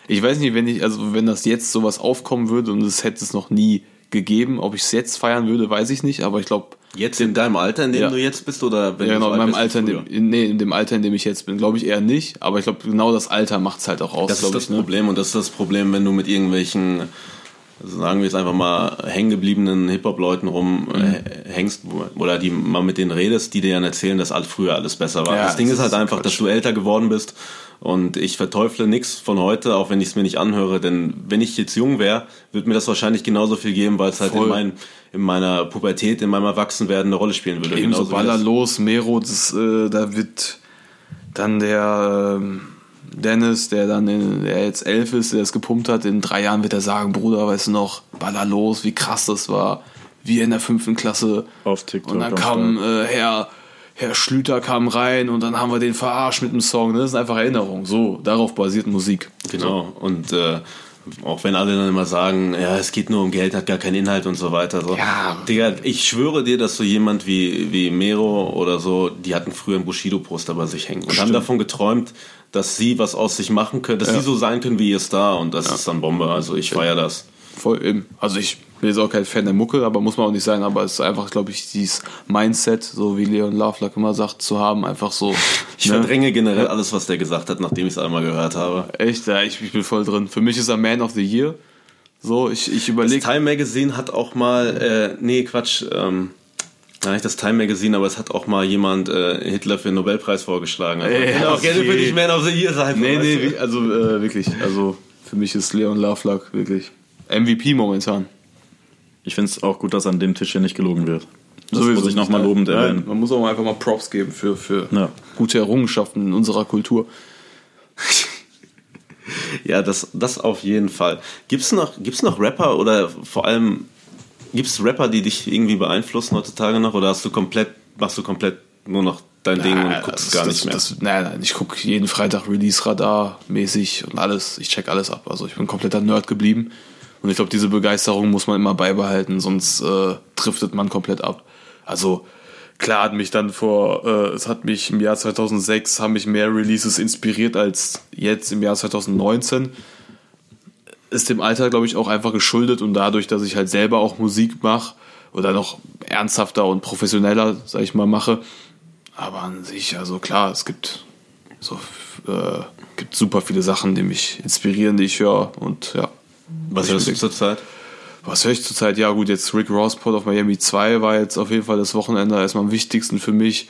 Ich weiß nicht, wenn ich, also wenn das jetzt sowas aufkommen würde und es hätte es noch nie gegeben. Ob ich es jetzt feiern würde, weiß ich nicht, aber ich glaube, Jetzt in deinem Alter, in dem Ja. du jetzt bist, oder wenn ja, du genau, so in meinem Alter, in dem, in, nee, in dem Alter, in dem ich jetzt bin, glaube ich eher nicht, aber ich glaube, genau das Alter macht es halt auch aus, Das ist das ich. Ne? Problem und das ist das Problem, wenn du mit irgendwelchen, sagen wir jetzt einfach mal, hängengebliebenen Hip-Hop-Leuten rumhängst oder die mal mit denen redest, die dir dann erzählen, dass alles früher alles besser war. Ja, das Ding das ist halt ist einfach, Quatsch. dass du älter geworden bist und ich verteufle nichts von heute, auch wenn ich es mir nicht anhöre, denn wenn ich jetzt jung wäre, würde mir das wahrscheinlich genauso viel geben, weil es halt in, mein, in meiner Pubertät, in meinem Erwachsenwerden eine Rolle spielen würde. Ebenso Baller los, Mero, das, äh, da wird dann der ähm, Dennis, der dann in, der jetzt elf ist, der es gepumpt hat, in drei Jahren wird er sagen, Bruder, weißt du noch, Baller los, wie krass das war, wir in der fünften Klasse. Auf TikTok Und dann am kam äh, Herr, Herr Schlüter kam rein und dann haben wir den verarscht mit dem Song. Ne? Das ist einfach Erinnerung. So, darauf basiert Musik. Genau. Und äh, auch wenn alle dann immer sagen, ja, es geht nur um Geld, hat gar keinen Inhalt und so weiter. So. Ja. Digga, ich schwöre dir, dass so jemand wie, wie Mero oder so, die hatten früher ein Bushido-Poster bei sich hängen und haben davon geträumt, dass sie was aus sich machen können, dass sie so sein können wie ihr Star und das ist dann Bombe. Also ich feiere das. Voll eben. Also ich bin jetzt auch kein Fan der Mucke, aber muss man auch nicht sein. Aber es ist einfach, glaube ich, dieses Mindset, so wie Leon Lovelock immer sagt, zu haben, einfach so. Ich verdränge generell alles, was der gesagt hat, nachdem ich es einmal gehört habe. Echt, ja, ich, ich bin voll drin. Für mich ist er Man of the Year. So, ich, ich überlege. Time Magazine hat auch mal, äh, nee, Quatsch, ähm, nein, nicht das Time Magazine, aber es hat auch mal jemand äh, Hitler für den Nobelpreis vorgeschlagen. Also, Ey, auch gerne für dich Man of the Year sein. Nee, nee, du? wie- also äh, wirklich. Also für mich ist Leon Lovelock wirklich MVP momentan. Ich finde es auch gut, dass an dem Tisch hier nicht gelogen wird. Das Sowieso muss ich nochmal lobend nein. erwähnen. Man muss auch einfach mal Props geben für, für Ja. gute Errungenschaften in unserer Kultur. Ja, das, das auf jeden Fall. Gibt's noch, gibt's noch Rapper oder vor allem gibt's Rapper, die dich irgendwie beeinflussen heutzutage noch oder hast du komplett, machst du komplett nur noch dein Ding und Ja, guckst das- gar das, nicht mehr? Das, nein, nein, ich gucke jeden Freitag Release-Radar mäßig und alles. Ich check alles ab. Also ich bin kompletter Nerd geblieben. Und ich glaube, diese Begeisterung muss man immer beibehalten, sonst äh, driftet man komplett ab. Also klar hat mich dann vor, äh, es hat mich im Jahr 2006, haben mich mehr Releases inspiriert als jetzt im Jahr 2019. Ist dem Alter, glaube ich, auch einfach geschuldet und dadurch, dass ich halt selber auch Musik mache oder noch ernsthafter und professioneller, sag ich mal, mache, aber an sich, also klar, es gibt so äh, gibt super viele Sachen, die mich inspirieren, die ich höre. Und ja. Was ich hörst du zurzeit? Was höre ich zurzeit? Ja, gut, jetzt Rick Rossport auf Miami 2 war jetzt auf jeden Fall das Wochenende erstmal am wichtigsten für mich.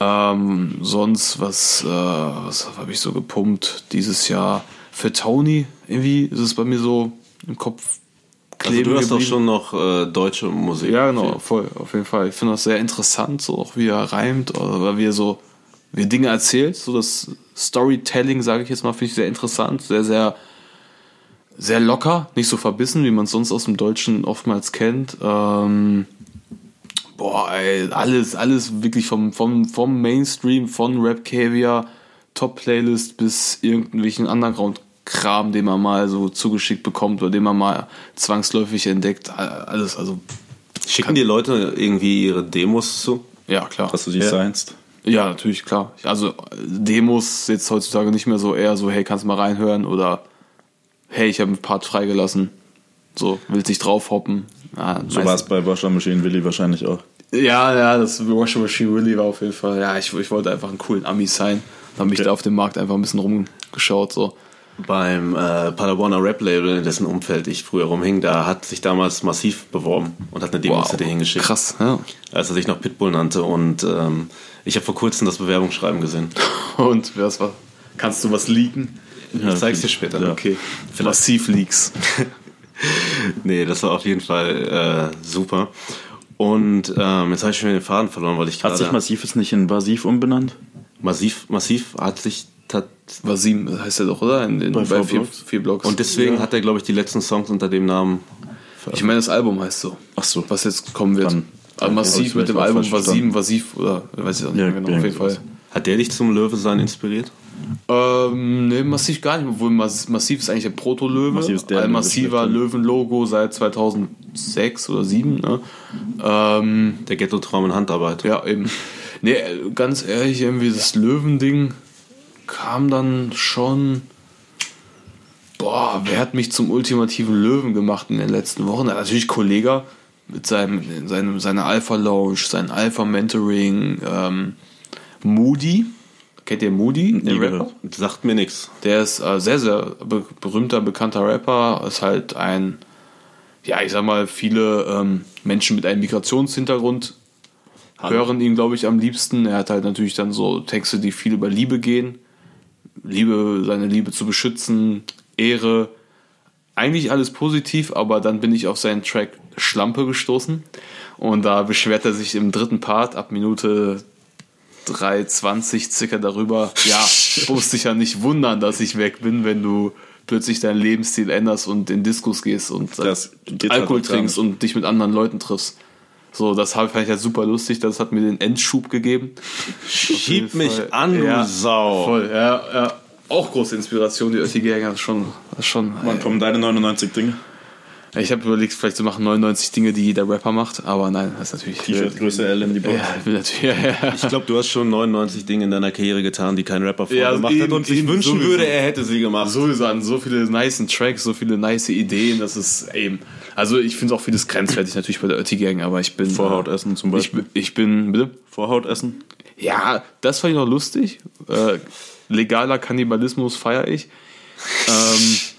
Ähm, sonst, was, äh, was habe ich so gepumpt dieses Jahr? Für Tony, irgendwie ist es bei mir so im Kopf Also kleben du hast doch schon noch äh, deutsche Musik. Ja, genau, voll, auf jeden Fall. Ich finde das sehr interessant, so auch wie er reimt oder wie er so wie er Dinge erzählt. So das Storytelling, sage ich jetzt mal, finde ich sehr interessant, sehr, sehr, sehr locker, nicht so verbissen, wie man es sonst aus dem Deutschen oftmals kennt. Ähm, boah, ey, alles, alles wirklich vom, vom, vom Mainstream, von Rap Caviar, Top-Playlist bis irgendwelchen Underground-Kram, den man mal so zugeschickt bekommt oder den man mal zwangsläufig entdeckt. Alles, also Schicken dir Leute irgendwie ihre Demos zu? ja, klar. Dass du die Ja. seinst. Ja, natürlich, klar. Also Demos jetzt heutzutage nicht mehr so eher so, hey, kannst du mal reinhören oder hey, ich habe einen Part freigelassen. So, willst dich draufhoppen. Ja, So war es bei Washer Machine Willy wahrscheinlich auch. Ja, ja, das Washing Machine Willy war auf jeden Fall. Ja, ich, ich wollte einfach einen coolen Ami sein. Dann habe ich Okay. da auf dem Markt einfach ein bisschen rumgeschaut. So. Beim äh, Paderborner Rap-Label, in dessen Umfeld ich früher rumhing, da hat sich damals Massiv beworben und hat eine Demo-CD hingeschickt. Krass, ja. Als er sich noch Pitbull nannte. Und ähm, ich habe vor kurzem das Bewerbungsschreiben gesehen. Und was war? Kannst du was leaken? Ich zeig's dir später. Ja. Okay. Massiv Leaks. Nee, das war auf jeden Fall äh, super. Und ähm, jetzt habe ich schon den Faden verloren, weil ich Hat sich gerade... Massiv jetzt nicht in Basiv umbenannt? Massiv, Massiv hat sich... tat- Vasim heißt er doch, oder? In, in, Bei bei, vier vier, Blocks. vier Blocks. Und deswegen ja. hat er, glaube ich, die letzten Songs unter dem Namen... Ich meine, das Album heißt so. Ach so. Was jetzt kommen wird. Dann- also massiv ich mit dem Album Vasim. Vasif oder weiß ich auch nicht Ja, mehr genau. Auf jeden Fall. Hat der dich zum Löwe sein inspiriert? Ähm, ne, massiv gar nicht, obwohl Mas- Massiv ist eigentlich der Proto-Löwe. Massiv ist der Ein massiver. Löwen-Logo seit 2006 oder 2007. Ne? Ähm, Der Ghetto-Traum in Handarbeit. ja, eben. Nee, äh, ganz ehrlich, irgendwie das Löwending kam dann schon. boah, wer hat mich zum ultimativen Löwen gemacht in den letzten Wochen? Ja, natürlich Kollega mit seinem, seinem seiner Alpha Lounge, sein Alpha Mentoring, ähm, Moody. Kennt ihr Moody? Den Rapper? Sagt mir nichts. Der ist äh, sehr, sehr be berühmter, bekannter Rapper. Ist halt ein, ja, ich sag mal, viele ähm, Menschen mit einem Migrationshintergrund hören ihn, glaube ich, am liebsten. Er hat halt natürlich dann so Texte, die viel über Liebe gehen. Liebe, seine Liebe zu beschützen, Ehre. Eigentlich alles positiv, aber dann bin ich auf seinen Track Schlampe gestoßen. Und da beschwert er sich im dritten Part ab Minute 3,20 circa darüber. Ja, du musst dich ja nicht wundern, dass ich weg bin, wenn du plötzlich deinen Lebensstil änderst und in Diskos gehst und halt Alkohol trinkst und dich mit anderen Leuten triffst. So, das hab- fand ich halt super lustig, das hat mir den Endschub gegeben. Schieb mich Fall. an, du Ja, Sau. Voll, ja, ja. Auch große Inspiration, die Ötti Gänger schon, schon. Wann kommen deine 99 Dinge? Ich habe überlegt, vielleicht zu machen 99 Dinge, die jeder Rapper macht, aber nein, das ist natürlich. T-Shirt Größe L in die Box. Ja, ich natürlich, ja, ja. Ich glaube, du hast schon 99 Dinge in deiner Karriere getan, die kein Rapper vorher Ja, gemacht eben, hat und eben, wünschen sowieso. würde, er hätte sie gemacht. Sowieso an so viele nice Tracks, so viele nice Ideen, das ist eben. Also ich finde auch vieles grenzwertig natürlich bei der Ötti Gang, aber ich bin. Vorhaut essen zum Ich, Beispiel. bin- ich bin, bitte? Vorhaut essen? Ja, das fand ich noch lustig. Äh, legaler Kannibalismus feiere ich. Ähm,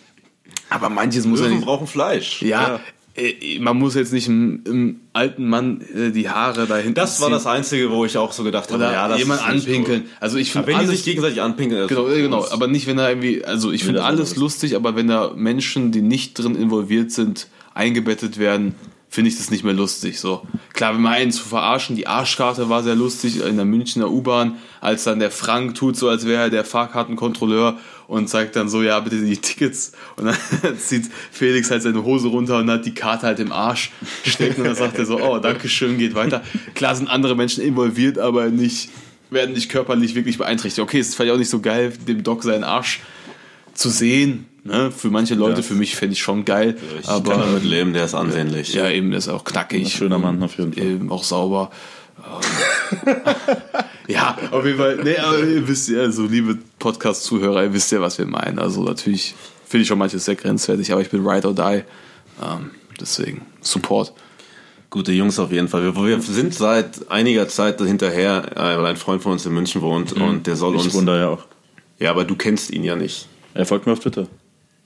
aber manches muss ja Löwen nicht. brauchen Fleisch. Ja, äh, man muss jetzt nicht einem, alten Mann äh, die Haare dahinter. Das war das Einzige, wo ich auch so gedacht habe, Oder ja, das jemand anpinkeln. Gut. Also ich finde wenn die alles sich gegenseitig anpinkeln, Genau, ist- äh, genau. Aber nicht, wenn da irgendwie, also ich finde alles lustig, aber wenn da Menschen, die nicht drin involviert sind, eingebettet werden, finde ich das nicht mehr lustig. So klar, wenn man einen zu verarschen, die Arschkarte war sehr lustig in der Münchner U-Bahn, als dann der Frank tut so, als wäre er der Fahrkartenkontrolleur und zeigt dann so, ja bitte die Tickets und dann zieht Felix halt seine Hose runter und hat die Karte halt im Arsch stecken und dann sagt er so, oh Dankeschön, geht weiter. Klar sind andere Menschen involviert, aber nicht werden nicht körperlich wirklich beeinträchtigt. Okay, es ist vielleicht auch nicht so geil, dem Doc seinen Arsch zu sehen. Ne? Für manche Leute, Ja. für mich fände ich schon geil. Ich kann aber damit leben, der ist ansehnlich. ja, eben, der ist auch knackig. Ein schöner Mann auf jeden Fall. Eben auch sauber. Ja, auf jeden Fall. Nee, aber ihr wisst ja, so liebe Podcast-Zuhörer, ihr wisst ja, was wir meinen. Also natürlich finde ich schon manches sehr grenzwertig, aber ich bin ride or die. Ähm, deswegen Support. Gute Jungs auf jeden Fall. Wir, wir sind seit einiger Zeit hinterher, äh, weil ein Freund von uns in München wohnt und der soll Mhm. Ich uns. wundere ja auch. Ja, aber du kennst ihn ja nicht. Er folgt mir auf Twitter.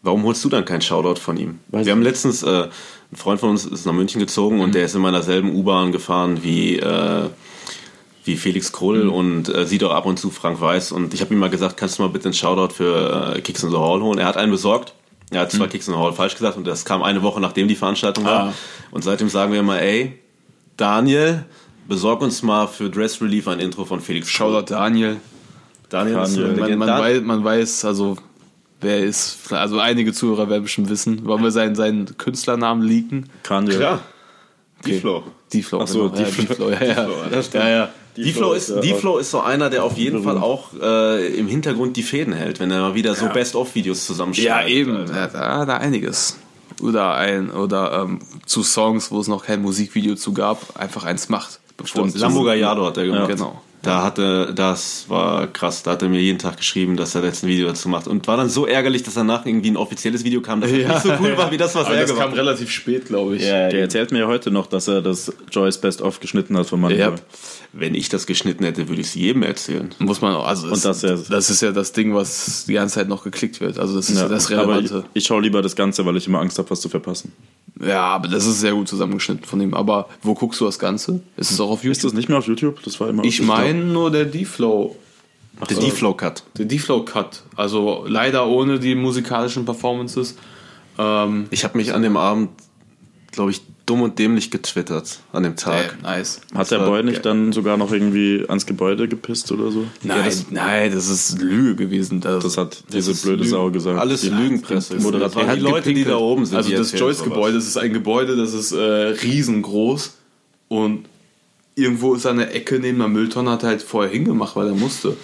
Warum holst du dann keinen Shoutout von ihm? Weiß wir haben letztens, äh, ein Freund von uns ist nach München gezogen Mhm. und der ist in meiner selben U-Bahn gefahren wie, äh, wie Felix Krull Mhm. und äh, sieht auch ab und zu Frank Weiß. Und ich habe ihm mal gesagt, kannst du mal bitte einen Shoutout für äh, Kicks in the Hall holen? Er hat einen besorgt. Er hat zwar Mhm. Kicks in the Hall falsch gesagt und das kam eine Woche nachdem die Veranstaltung war. Ah. Und seitdem sagen wir immer, ey, Daniel, besorg uns mal für Dress Relief ein Intro von Felix Krull. Shoutout Daniel. Daniel, Daniel. Man, man, weiß, man weiß, also wer ist, also einige Zuhörer werden bestimmt wissen. Wollen wir seinen, seinen Künstlernamen leaken? Kanye. Klar. Okay. D-Flow. D-Flow. Ach so, genau. ja, D-Flow. Ja, ja. ja, ja. D-Flow ist, ja D-Flow ist so einer, der auf jeden Fall auch äh, im Hintergrund die Fäden hält, wenn er mal wieder so Best-of-Videos Ja, zusammenschneidet. eben. Ja, da, da einiges. Oder ein, oder ähm, zu Songs, wo es noch kein Musikvideo zu gab, einfach eins macht. Bevor Stimmt. es Lambo Gallardo hat er gemacht. Genau. Da hatte, das war krass, da hat er mir jeden Tag geschrieben, dass er jetzt ein Video dazu macht. Und war dann so ärgerlich, dass danach irgendwie ein offizielles Video kam, das nicht so cool war wie das, was Aber er das gemacht kam hat. relativ spät, glaube ich. Ja, Der erzählt mir ja heute noch, dass er das Joyce Best of geschnitten hat von Money Ja. Wenn ich das geschnitten hätte, würde ich es jedem erzählen. Muss man auch, also Und das ja- das ist ja das Ding, was die ganze Zeit noch geklickt wird. Also das ist ja, das aber ich, Relevante. ich schaue lieber das Ganze, weil ich immer Angst habe, was zu verpassen. Ja, aber das ist sehr gut zusammengeschnitten von ihm. Aber wo guckst du das Ganze? Ist es auch auf Ist das YouTube? nicht mehr auf YouTube? Das war immer Ich meine nur der D-Flow. Der D-Flow-Cut. Der D-Flow-Cut. Also leider ohne die musikalischen Performances. Ähm, Ich habe mich an dem Abend, glaube ich, dumm und dämlich getwittert an dem Tag. äh, nice. Hat der war Boy nicht dann sogar noch irgendwie ans Gebäude gepisst oder so? Nein, das- nein, das ist Lüge gewesen. Das, Das hat diese ist blöde Lügen. Sau gesagt. Alles Die Lügenpresse. Das Er die hat Leute, die gepinkelt. da oben sind. Also die das. Joyce-Gebäude, das ist ein Gebäude, das ist äh, riesengroß und irgendwo ist der Ecke neben der Mülltonne, hat er halt vorher hingemacht, weil er musste.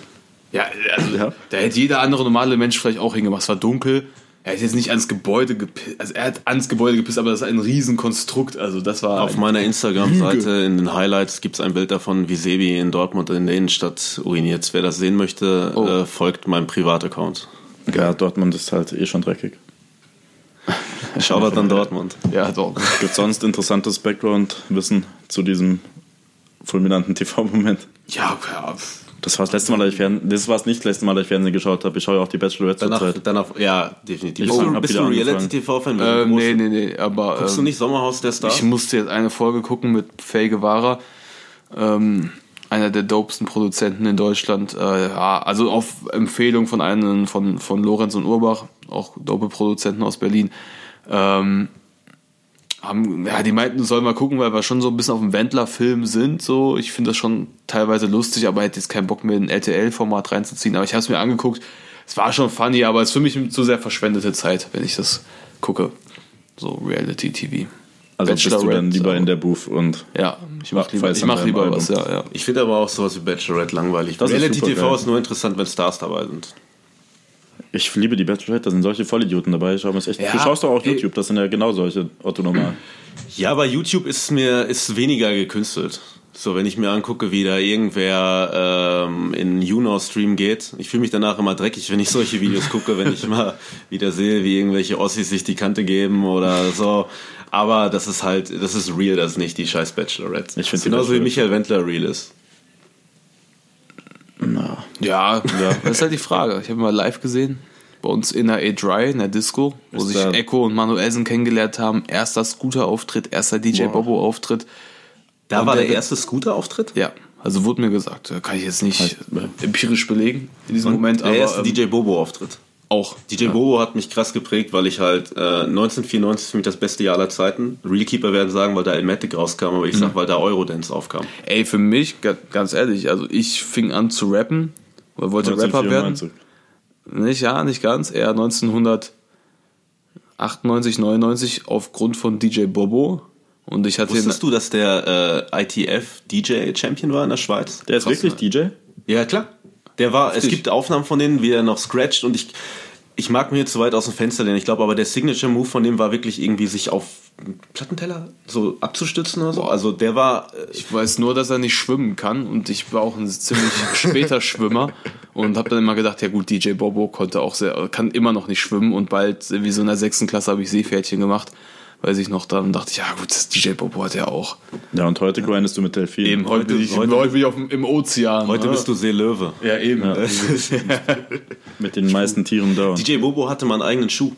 Ja, also Ja. da hätte jeder andere normale Mensch vielleicht auch hingemacht. Es war dunkel. Er hat jetzt nicht ans Gebäude gepisst. Also er hat ans Gebäude gepisst, aber das ist ein Riesenkonstrukt. Also das war. Auf meiner Instagram-Seite in den Highlights gibt es ein Bild davon, wie Sebi in Dortmund in der Innenstadt uriniert. Wer das sehen möchte, Oh. äh, folgt meinem Privataccount. Ja, Dortmund ist halt eh schon dreckig. Shoutout an Dortmund. Ja, doch. Gibt es sonst interessantes Background-Wissen zu diesem fulminanten TV-Moment? Ja, ja. Das war das letzte Mal, dass ich Fernsehen, das war nicht das letzte Mal, dass ich Fernsehen geschaut habe. Ich schaue ja auch die Bachelorette Danach, zurzeit. danach, ja, definitiv. Ich Bist du, bist du Reality-TV-Fan? Äh, nee, nee, nee, aber. Guckst du ähm, nicht Sommerhaus der Stars? Ich musste jetzt eine Folge gucken mit Faye Guevara, ähm, einer der dopesten Produzenten in Deutschland. Äh, ja, also auf Empfehlung von einem von, von Lorenz und Urbach, auch dope Produzenten aus Berlin. Ähm, haben, ja, die meinten, soll mal gucken, weil wir schon so ein bisschen auf dem Wendler-Film sind. So, ich finde das schon teilweise lustig, aber hätte jetzt keinen Bock mehr in ein RTL-Format reinzuziehen. Aber ich habe es mir angeguckt. Es war schon funny, aber es ist für mich zu sehr verschwendete Zeit, wenn ich das gucke. So Reality-TV. Also bist du dann lieber aber- in der Booth und Ja, ich mach lieber, ich mach lieber was, ja, ja. Ich finde aber auch sowas wie Bachelorette langweilig. Reality-TV supergeil. ist nur interessant, wenn Stars dabei sind. Ich liebe die Bachelorette, da sind solche Vollidioten dabei. Ich schau mir's echt. Ja, du schaust doch auch ey. YouTube, das sind ja genau solche Otto Normal. Ja, aber YouTube ist mir ist weniger gekünstelt. So, wenn ich mir angucke, wie da irgendwer ähm, in YouNow-Stream geht, ich fühle mich danach immer dreckig, wenn ich solche Videos gucke, wenn ich mal wieder sehe, wie irgendwelche Ossis sich die Kante geben oder so. Aber das ist halt, das ist real, das ist nicht die scheiß Bachelorette. Ich find die Genauso wie Michael Wendler real ist. Na, Ja, das ist halt die Frage. Ich habe mal live gesehen, bei uns in der A-Dry, in der Disco, wo Ist sich da- Echo und Manuelsen kennengelernt haben. Erster Scooter-Auftritt, erster DJ Bobo-Auftritt. Da Und war der der- erste Scooter-Auftritt? Ja, also wurde mir gesagt. Da Kann ich jetzt nicht empirisch belegen in diesem Und Moment, der aber erste ähm, DJ Bobo-Auftritt. Auch. DJ Bobo hat mich krass geprägt, weil ich halt äh, 1994 ist für mich das beste Jahr aller Zeiten. Realkeeper werden sagen, weil da Elmatic rauskam, aber ich sag, weil da Eurodance aufkam. Ey, für mich, ga- ganz ehrlich, also ich fing an zu rappen, oder wollte Rapper werden. 1994. Nicht, ja, nicht ganz. Eher 1998, 99 aufgrund von DJ Bobo. Und ich hatte Wusstest du, dass der äh, ITF DJ Champion war in der Schweiz? Der ist Krass, wirklich DJ? Ja, klar. Der war, es gibt Aufnahmen von denen, wie er noch scratcht und ich, ich mag mir jetzt zu weit aus dem Fenster lehnen. Ich glaube aber, der Signature Move von dem war wirklich irgendwie sich auf einen Plattenteller so abzustützen oder so. Also der war, äh, Ich weiß nur, dass er nicht schwimmen kann und ich war auch ein ziemlich später Schwimmer und habe dann immer gedacht, ja gut, DJ Bobo konnte auch sehr, kann immer noch nicht schwimmen und bald, wie so in der sechsten Klasse, habe ich Seepferdchen gemacht, weiß ich noch, dann dachte ich, ja gut, das DJ Bobo hat er auch. Ja, und heute grindest du mit Delfin. Eben, heute, bin ich, heute, bin ich auf, dem- im Ozean. heute ne? bist du Seelöwe. Ja, eben. Mit den meisten Tieren da. DJ Bobo hatte mal einen eigenen Schuh.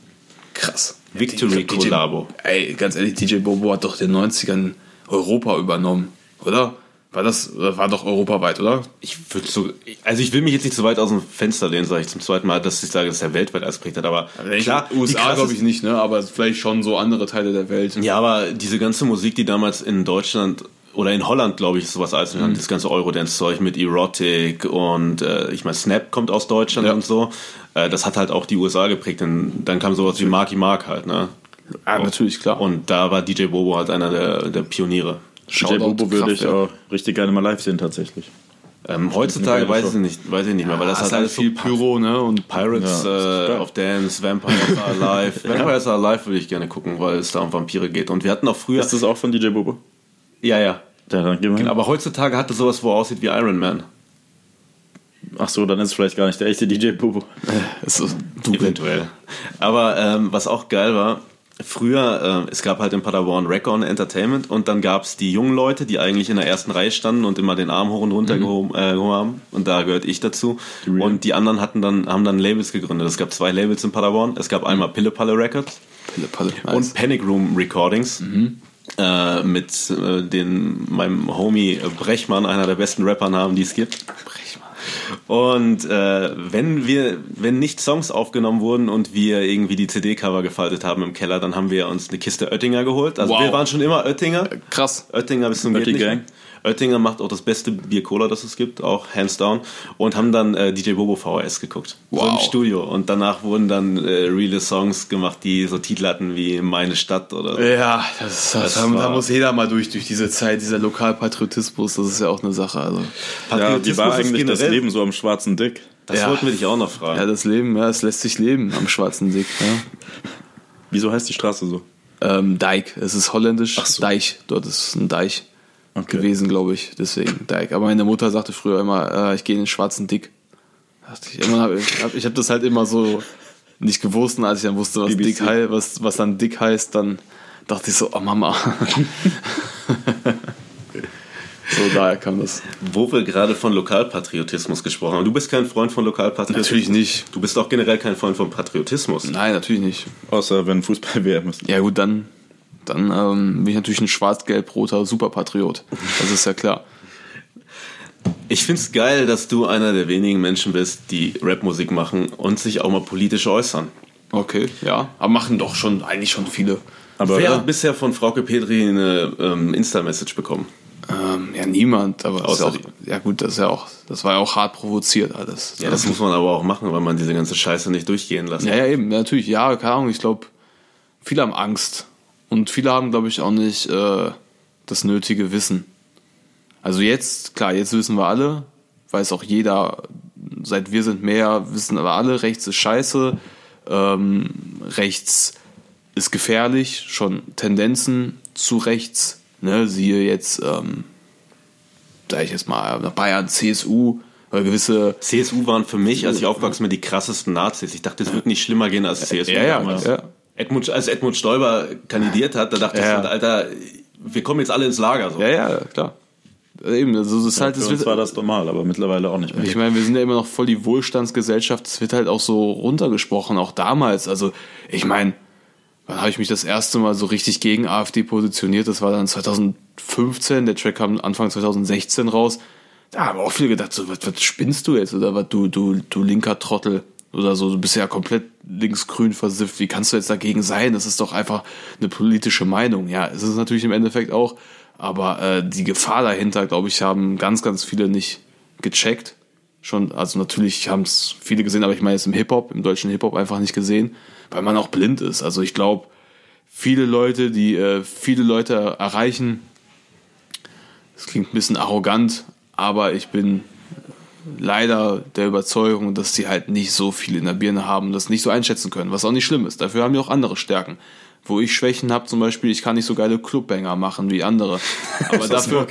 Krass. Victory Collabo. Ey, ganz ehrlich, DJ Bobo hat doch in den 90ern Europa übernommen, oder? War das, das war doch europaweit, oder? Ich würde so, also ich will mich jetzt nicht so weit aus dem Fenster lehnen, sage ich zum zweiten Mal, dass ich sage, dass er weltweit ausgeprägt hat, aber klar, die USA glaube ich nicht, ne? Aber vielleicht schon so andere Teile der Welt. Ja, aber diese ganze Musik, die damals in Deutschland oder in Holland, glaube ich, ist sowas als mhm. das ganze Eurodance-Zeug mit Erotic und äh, ich meine, Snap kommt aus Deutschland Ja. und so. Äh, das hat halt auch die USA geprägt. Und dann kam sowas wie Marky Mark halt, ne? Ja, natürlich, klar. Und da war DJ Bobo halt einer der, der Pioniere. DJ Shoutout Bobo würde ich auch richtig gerne mal live sehen, tatsächlich. Ähm, heutzutage weiß ich nicht, weiß ich nicht mehr, weil das das hat ist halt alles so viel Pyro, ne? Und Pirates Ja, äh, of Dance, Vampires Are Alive. Vampires Are Alive würde ich gerne gucken, weil es da um Vampire geht. Und wir hatten auch früher. Ist das auch von DJ Bobo? ja, ja. Ja, dann gehen wir hin. Aber heutzutage hat es sowas, wo aussieht wie Iron Man. Ach so, dann ist es vielleicht gar nicht der echte DJ Bobo. ist, Eventuell. Aber ähm, was auch geil war, früher, äh, es gab halt in Paderborn Recon Entertainment und dann gab es die jungen Leute, die eigentlich in der ersten Reihe standen und immer den Arm hoch und runter gehoben, äh, gehoben haben. Und da gehört ich dazu. Real. Und die anderen hatten dann, haben dann Labels gegründet. Es gab zwei Labels in Paderborn. Es gab einmal Pille Palle Records Pille, Palle, und Panic Room Recordings. Äh, mit äh, den, meinem Homie Brechmann, einer der besten Rappernamen, die es gibt. Und äh, wenn wir, wenn nicht Songs aufgenommen wurden und wir irgendwie die CD-Cover gefaltet haben im Keller, dann haben wir uns eine Kiste Oettinger geholt. Also Wow. wir waren schon immer Oettinger. Krass. Oettinger bis zum geht Oettinger macht auch das beste Bier Cola, das es gibt, auch hands down. Und haben dann äh, DJ Bobo VHS geguckt. So im Wow. Studio. Und danach wurden dann äh, reale Songs gemacht, die so Titel hatten wie Meine Stadt oder Ja, das, das, Das da, da muss jeder mal durch, durch diese Zeit, dieser Lokalpatriotismus, das ist ja auch eine Sache. Also. Ja, Patriotismus wie war ist eigentlich das Leben so am schwarzen Dick? Das Ja. wollten wir dich auch noch fragen. Ja, das Leben, ja, es lässt sich leben am schwarzen Dick. Ja. Wieso heißt die Straße so? Ähm, Deich, es ist holländisch, Ach so. Deich, dort ist ein Deich Okay. gewesen, glaube ich, deswegen Deich. Aber meine Mutter sagte früher immer, äh, ich gehe in den schwarzen Dick. Ich immer, hab, ich habe ich hab das halt immer so nicht gewusst. Und als ich dann wusste, was, dick was, was dann dick heißt, dann dachte ich so, oh Mama. so, daher kam das. Wo wir gerade von Lokalpatriotismus gesprochen haben. Du bist kein Freund von Lokalpatriotismus? Natürlich nicht. Du bist auch generell kein Freund von Patriotismus. Nein, natürlich nicht. Außer wenn Fußball-WM ist. Ja gut, dann, dann ähm, bin ich natürlich ein schwarz-gelb-roter Superpatriot. Das ist ja klar. Ich find's geil, dass du einer der wenigen Menschen bist, die Rapmusik machen und sich auch mal politisch äußern. Okay, ja. Aber machen doch schon, eigentlich schon viele. Aber Wer hat bisher von Frauke Petri eine ähm, Insta-Message bekommen? Ähm, ja, niemand, aber Außer ja, auch, ja gut, das ist ja auch, das war ja auch hart provoziert alles. Ja, das muss man aber auch machen, weil man diese ganze Scheiße nicht durchgehen lässt. Ja, ja, eben, natürlich, ja, keine Ahnung, ich glaube, viele haben Angst. Und viele haben, glaube ich, auch nicht äh, das nötige Wissen. Also jetzt, klar, jetzt wissen wir alle, weiß auch jeder, seit wir sind mehr, wissen aber alle, rechts ist scheiße, ähm, rechts ist gefährlich, schon Tendenzen zu rechts, ne, siehe jetzt, ähm, sag ich jetzt mal, nach Bayern, CSU, oder gewisse CSU waren für mich, als ich aufgewachsen bin, die krassesten Nazis. Ich dachte, es wird nicht schlimmer gehen als CSU. Ja, ja, damals. ja. Edmund, als Edmund Stoiber kandidiert hat, da dachte Ja. ich, Alter, wir kommen jetzt alle ins Lager. So. Ja, ja, klar. Eben, also das ist halt, für das uns wird, war das normal, aber mittlerweile auch nicht mehr. ich meine, wir sind ja immer noch voll die Wohlstandsgesellschaft, es wird halt auch so runtergesprochen, auch damals. Also, ich meine, wann habe ich mich das erste Mal so richtig gegen AfD positioniert? Das war dann 2015, der Track kam Anfang 2016 raus. Da haben auch viele gedacht, so, was, was spinnst du jetzt? Oder was, du, du, du linker Trottel. Oder so, du bist ja komplett linksgrün versifft. Wie kannst du jetzt dagegen sein? Das ist doch einfach eine politische Meinung. Ja, es ist natürlich im Endeffekt auch. Aber äh, die Gefahr dahinter, glaube ich, haben ganz, ganz viele nicht gecheckt. Schon, also natürlich haben es viele gesehen, aber ich meine jetzt im Hip-Hop, im deutschen Hip-Hop einfach nicht gesehen, weil man auch blind ist. Also ich glaube, viele Leute, die äh, viele Leute erreichen, das klingt ein bisschen arrogant, aber ich bin leider der Überzeugung, dass sie halt nicht so viel in der Birne haben, das nicht so einschätzen können, was auch nicht schlimm ist. Dafür haben wir auch andere Stärken. Wo ich Schwächen habe, zum Beispiel, ich kann nicht so geile Clubbanger machen wie andere. Aber dafür,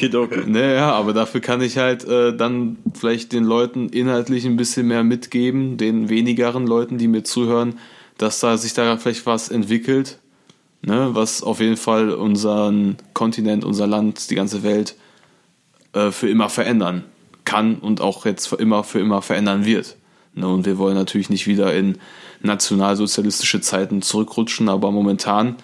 naja, aber dafür kann ich halt äh, dann vielleicht den Leuten inhaltlich ein bisschen mehr mitgeben, den wenigeren Leuten, die mir zuhören, dass da sich da vielleicht was entwickelt, ne, was auf jeden Fall unseren Kontinent, unser Land, die ganze Welt äh, für immer verändern kann und auch jetzt für immer für immer verändern wird. Ne, und wir wollen natürlich nicht wieder in nationalsozialistische Zeiten zurückrutschen, aber momentan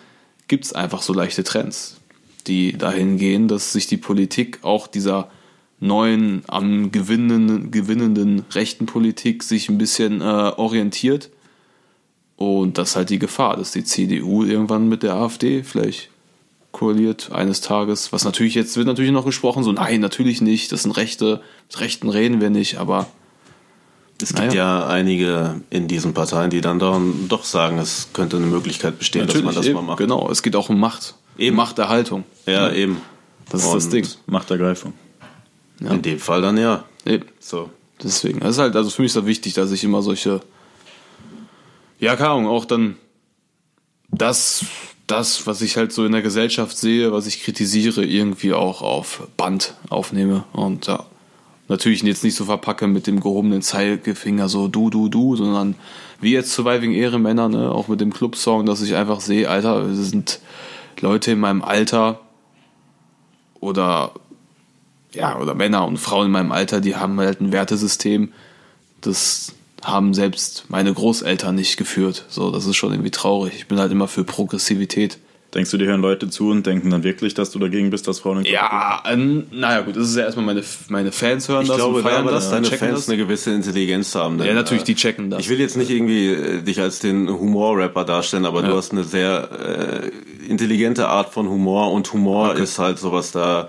gibt es einfach so leichte Trends, die dahin gehen, dass sich die Politik auch dieser neuen, am gewinnenden, gewinnenden rechten Politik sich ein bisschen äh, orientiert. Und das ist halt die Gefahr, dass die CDU irgendwann mit der AfD vielleicht koaliert eines Tages. Was natürlich jetzt wird natürlich noch gesprochen, so nein, natürlich nicht, das sind Rechte, mit Rechten reden wir nicht, aber Es gibt ja einige in diesen Parteien, die dann doch sagen, es könnte eine Möglichkeit bestehen, dass man das eben, mal macht. Genau, es geht auch um Macht. Eben. Machterhaltung. Ja, eben. Das ist das Und Ding. Machtergreifung. In dem Fall dann ja. Eben. So. Deswegen, das ist halt, also für mich ist das wichtig, dass ich immer solche, ja, keine Ahnung, auch dann das, das, was ich halt so in der Gesellschaft sehe, was ich kritisiere, irgendwie auch auf Band aufnehme. Und ja, natürlich jetzt nicht so verpacke mit dem gehobenen Zeigefinger so du, du, du, sondern wie jetzt Surviving Ehrenmänner, ne, auch mit dem Clubsong, dass ich einfach sehe, Alter, es sind Leute in meinem Alter oder ja, oder Männer und Frauen in meinem Alter, die haben halt ein Wertesystem, das haben selbst meine Großeltern nicht geführt. So, das ist schon irgendwie traurig. Ich bin halt immer für Progressivität. Denkst du, dir hören Leute zu und denken dann wirklich, dass du dagegen bist, dass Frauen Ja, ähm, naja, gut, das ist ja erstmal meine, meine Fans hören Ich das glaube und feiern das, dass deine checken Fans das. eine gewisse Intelligenz haben. denn, Ja, natürlich, die checken das. Ich will jetzt nicht irgendwie äh, dich als den Humor-Rapper darstellen, aber Ja. du hast eine sehr äh, intelligente Art von Humor und Humor ist halt sowas da.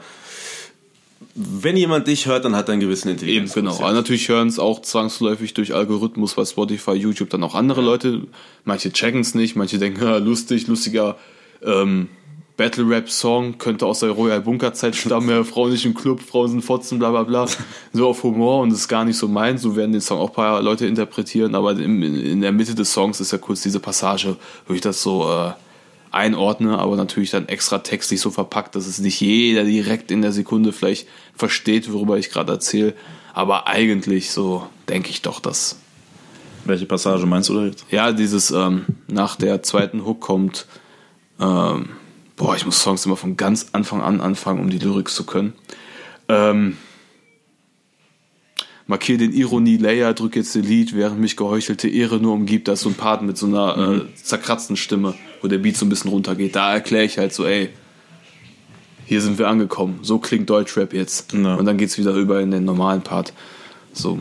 Wenn jemand dich hört, dann hat er einen gewissen Eben, Intelligenz. genau. Aber natürlich hören es auch zwangsläufig durch Algorithmus bei Spotify, YouTube dann auch andere Leute. Manche checken es nicht, manche denken, ja, lustig, lustiger ähm, Battle-Rap-Song, könnte aus der Royal Bunker-Zeit stammen, ja, Frauen nicht im Club, Frauen sind Fotzen, bla bla bla. So auf Humor und das ist gar nicht so meins. So werden den Song auch ein paar Leute interpretieren, aber in, in der Mitte des Songs ist ja kurz diese Passage, wo ich das so äh, einordne, aber natürlich dann extra textlich so verpackt, dass es nicht jeder direkt in der Sekunde vielleicht versteht, worüber ich gerade erzähle. Aber eigentlich so denke ich doch, dass Welche Passage meinst du da jetzt? Ja, dieses ähm, nach der zweiten Hook kommt, ähm, boah, ich muss Songs immer von ganz Anfang an anfangen, um die Lyrics zu können. Ähm, markier den Ironie-Layer, drück jetzt Delete, während mich geheuchelte Ehre nur umgibt. Da ist so ein Part mit so einer äh, zerkratzten Stimme, wo der Beat so ein bisschen runtergeht. Da erkläre ich halt so, ey, hier sind wir angekommen. So klingt Deutschrap jetzt. Ja. Und dann geht's wieder über in den normalen Part. So.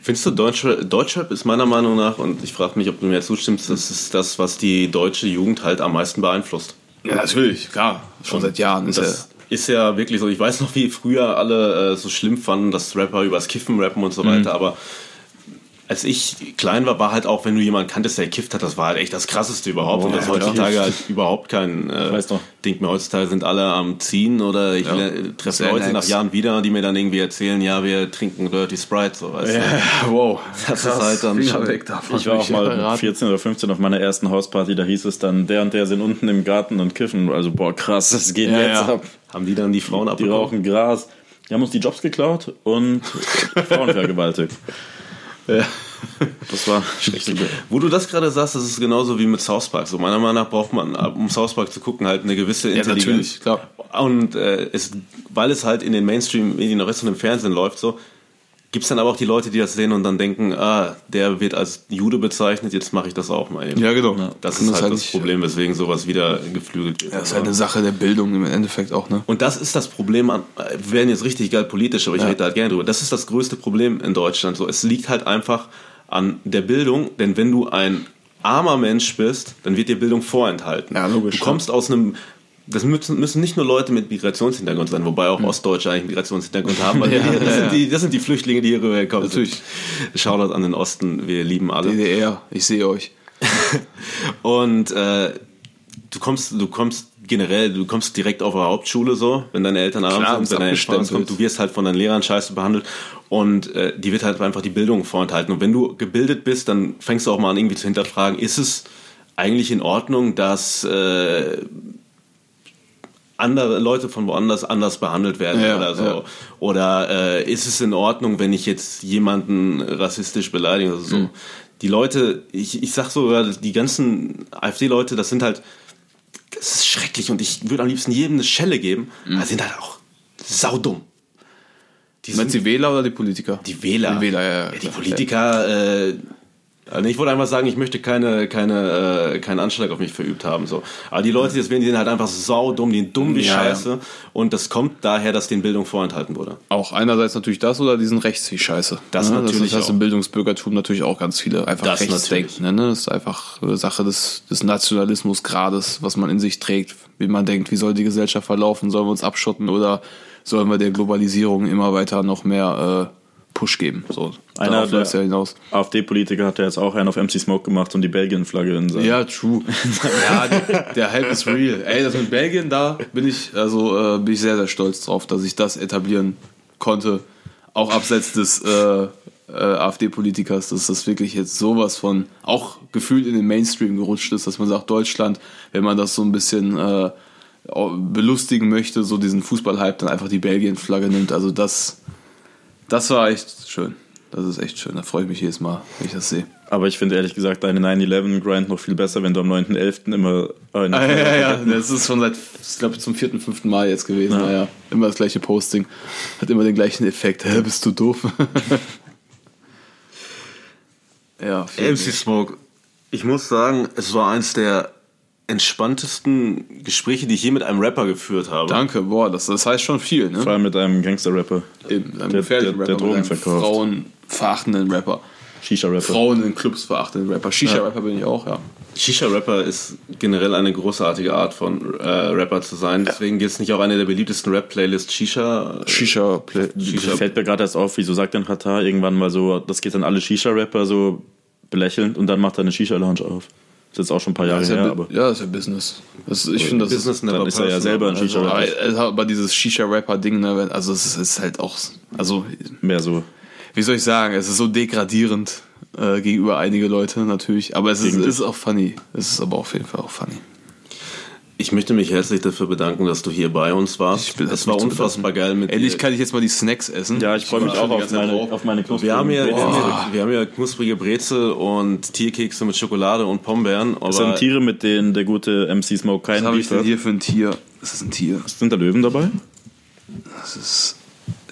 Findest du, Deutschrap, Deutschrap ist meiner Meinung nach, und ich frage mich, ob du mir zustimmst, das ist das, was die deutsche Jugend halt am meisten beeinflusst. Ja, natürlich, klar. Schon seit Jahren. Ist Das ist ja wirklich so. Ich weiß noch, wie früher alle äh, so schlimm fanden, dass Rapper übers Kiffen rappen und so Mhm. weiter, aber als ich klein war, war halt auch, wenn du jemanden kanntest, der gekifft hat, das war halt echt das krasseste überhaupt. und das ist ja, heutzutage halt überhaupt kein äh, weiß noch. Ding mehr. Heutzutage sind alle am Ziehen oder ich Ja. treffe Sehr Leute nice. nach Jahren wieder, die mir dann irgendwie erzählen, ja, wir trinken Dirty Sprite, so weißt du. ja, wow. Das ist halt dann schon- weg davon. Ich war auch mal mit verraten. 14 oder 15 auf meiner ersten Hausparty, da hieß es dann, der und der sind unten im Garten und kiffen. Also, boah, krass, das geht Ja, jetzt ja. ab. Haben die dann die Frauen Die abbekommen? rauchen Gras. Die haben uns die Jobs geklaut und Frauen vergewaltigt. Das war schrecklich. Wo du das gerade sagst, das ist genauso wie mit South Park. So meiner Meinung nach braucht man, um South Park zu gucken, halt eine gewisse Intelligenz. natürlich, klar. Und äh, es, weil es halt in den Mainstream-Medien, noch und im Fernsehen läuft, so gibt es dann aber auch die Leute, die das sehen und dann denken, ah, der wird als Jude bezeichnet, jetzt mache ich das auch mal eben. Ja, genau. Das Und ist halt das nicht- Problem, weswegen sowas wieder geflügelt wird. Ja, das ist halt eine Sache der Bildung im Endeffekt auch, ne? Und das ist das Problem an, äh, wir werden jetzt richtig geil politisch, aber ich rede da halt gerne drüber. Das ist das größte Problem in Deutschland. So, es liegt halt einfach an der Bildung, denn wenn du ein armer Mensch bist, dann wird dir Bildung vorenthalten. Ja, logisch, Du kommst aus einem, das müssen, müssen nicht nur Leute mit Migrationshintergrund sein, wobei auch Ostdeutsche eigentlich Migrationshintergrund haben. weil Ja, das, ja, sind die, das sind die Flüchtlinge, die hier rübergekommen Natürlich. sind. Shoutout an den Osten, wir lieben alle. DDR, ich sehe euch. Und äh, du kommst, du kommst generell, du kommst direkt auf der Hauptschule so, wenn deine Eltern Klar, sind, wenn deine Eltern kommt, du wirst halt von deinen Lehrern scheiße behandelt und äh, die wird halt einfach die Bildung vorenthalten. Und wenn du gebildet bist, dann fängst du auch mal an irgendwie zu hinterfragen, ist es eigentlich in Ordnung, dass äh, andere Leute von woanders anders behandelt werden Ja, oder so. ja. Oder äh, ist es in Ordnung, wenn ich jetzt jemanden rassistisch beleidige oder so? Mhm. Die Leute, ich, ich sag sogar, die ganzen AfD-Leute, das sind halt, das ist schrecklich und ich würde am liebsten jedem eine Schelle geben, aber sind halt auch saudumm. Die Meinst du die Wähler oder die Politiker? die Wähler. Die Wähler, ja. ja, die klar. Politiker, äh, also ich wollte einfach sagen, ich möchte keine, keine, äh, keinen Anschlag auf mich verübt haben. So. Aber die Leute, die das wählen, die sind halt einfach saudumm, die sind dumm wie Ja, ja. Scheiße. Und das kommt daher, dass denen Bildung vorenthalten wurde. Auch einerseits natürlich das oder diesen rechts wie Scheiße. Das Ne? natürlich Das heißt auch. im Bildungsbürgertum natürlich auch ganz viele einfach Das rechts denken. Ne? Das ist einfach Sache des, des Nationalismusgrades, was man in sich trägt. Wie man denkt, wie soll die Gesellschaft verlaufen? Sollen wir uns abschotten oder sollen wir der Globalisierung immer weiter noch mehr äh, Push geben? So, Einer der- ja hinaus. AfD-Politiker hat ja jetzt auch einen auf MC Smoke gemacht und die Belgien-Flagge in seinem. Ja, true. ja, der, der Hype ist real. Ey, das mit Belgien, da bin ich, also äh, bin ich sehr, sehr stolz drauf, dass ich das etablieren konnte. Auch abseits des äh, äh, AfD-Politikers, dass das wirklich jetzt sowas von auch gefühlt in den Mainstream gerutscht ist, dass man sagt, Deutschland, wenn man das so ein bisschen äh, belustigen möchte, so diesen Fußballhype, dann einfach die Belgien-Flagge nimmt. Also das, das war echt schön. Das ist echt schön. Da freue ich mich jedes Mal, wenn ich das sehe. Aber ich finde ehrlich gesagt deine 9-11-Grind noch viel besser, wenn du am 9.11. immer. Äh, Ah, ja, ja, ja, das ist schon seit, ich glaube, zum vierten, fünften Mal jetzt gewesen. Ja. Naja, immer das gleiche Posting. Hat immer den gleichen Effekt. Hä, bist du doof? ja, viel MC Smoke, ich muss sagen, es war eins der entspanntesten Gespräche, die ich je mit einem Rapper geführt habe. Danke, boah, das, das heißt schon viel, ne? Vor allem mit einem Gangster-Rapper. Eben, einem der- gefährlichen der- der Rapper, Drogen mit einem verkauft. frauenverachtenden Rapper. Shisha-Rapper. Frauen in Clubs verachtenden Rapper. Shisha-Rapper bin ich auch, ja. Shisha-Rapper ist generell eine großartige Art von äh, Rapper zu sein. Deswegen gibt es nicht auch eine der beliebtesten Rap-Playlists Shisha. Shisha-Play. Shisha. Fällt mir gerade erst auf, wieso sagt denn Katar irgendwann mal so, das geht dann alle Shisha-Rapper so belächelnd und dann macht er eine Shisha-Lounge auf. Das ist jetzt auch schon ein paar Jahre her, ja, aber ja, das ist ja Business. Das, ich finde, das Business ist, never dann ist er ja selber ein also, aber, Shisha-Rapper. also, aber dieses Shisha-Rapper-Ding, ne, also es ist, halt auch, also Mehr so. wie soll ich sagen, es ist so degradierend äh, gegenüber einige Leute natürlich, aber es ist, ist auch funny. Es ist aber auf jeden Fall auch funny. Ich Ich möchte mich herzlich dafür bedanken, dass du hier bei uns warst. Ich bin- es war unfassbar geil mit Endlich dir. kann ich jetzt mal die Snacks essen. Ja, ich freue mich auch auf meine, auf meine knusprigen Wir haben, ja, ja, wir haben ja knusprige Brezel und Tierkekse mit Schokolade und Pombeeren. Das sind Tiere, mit denen der gute MC Smoke Was keinen habe ich denn hier für ein Tier? Das ist ein Tier. Sind da Löwen dabei? Das ist.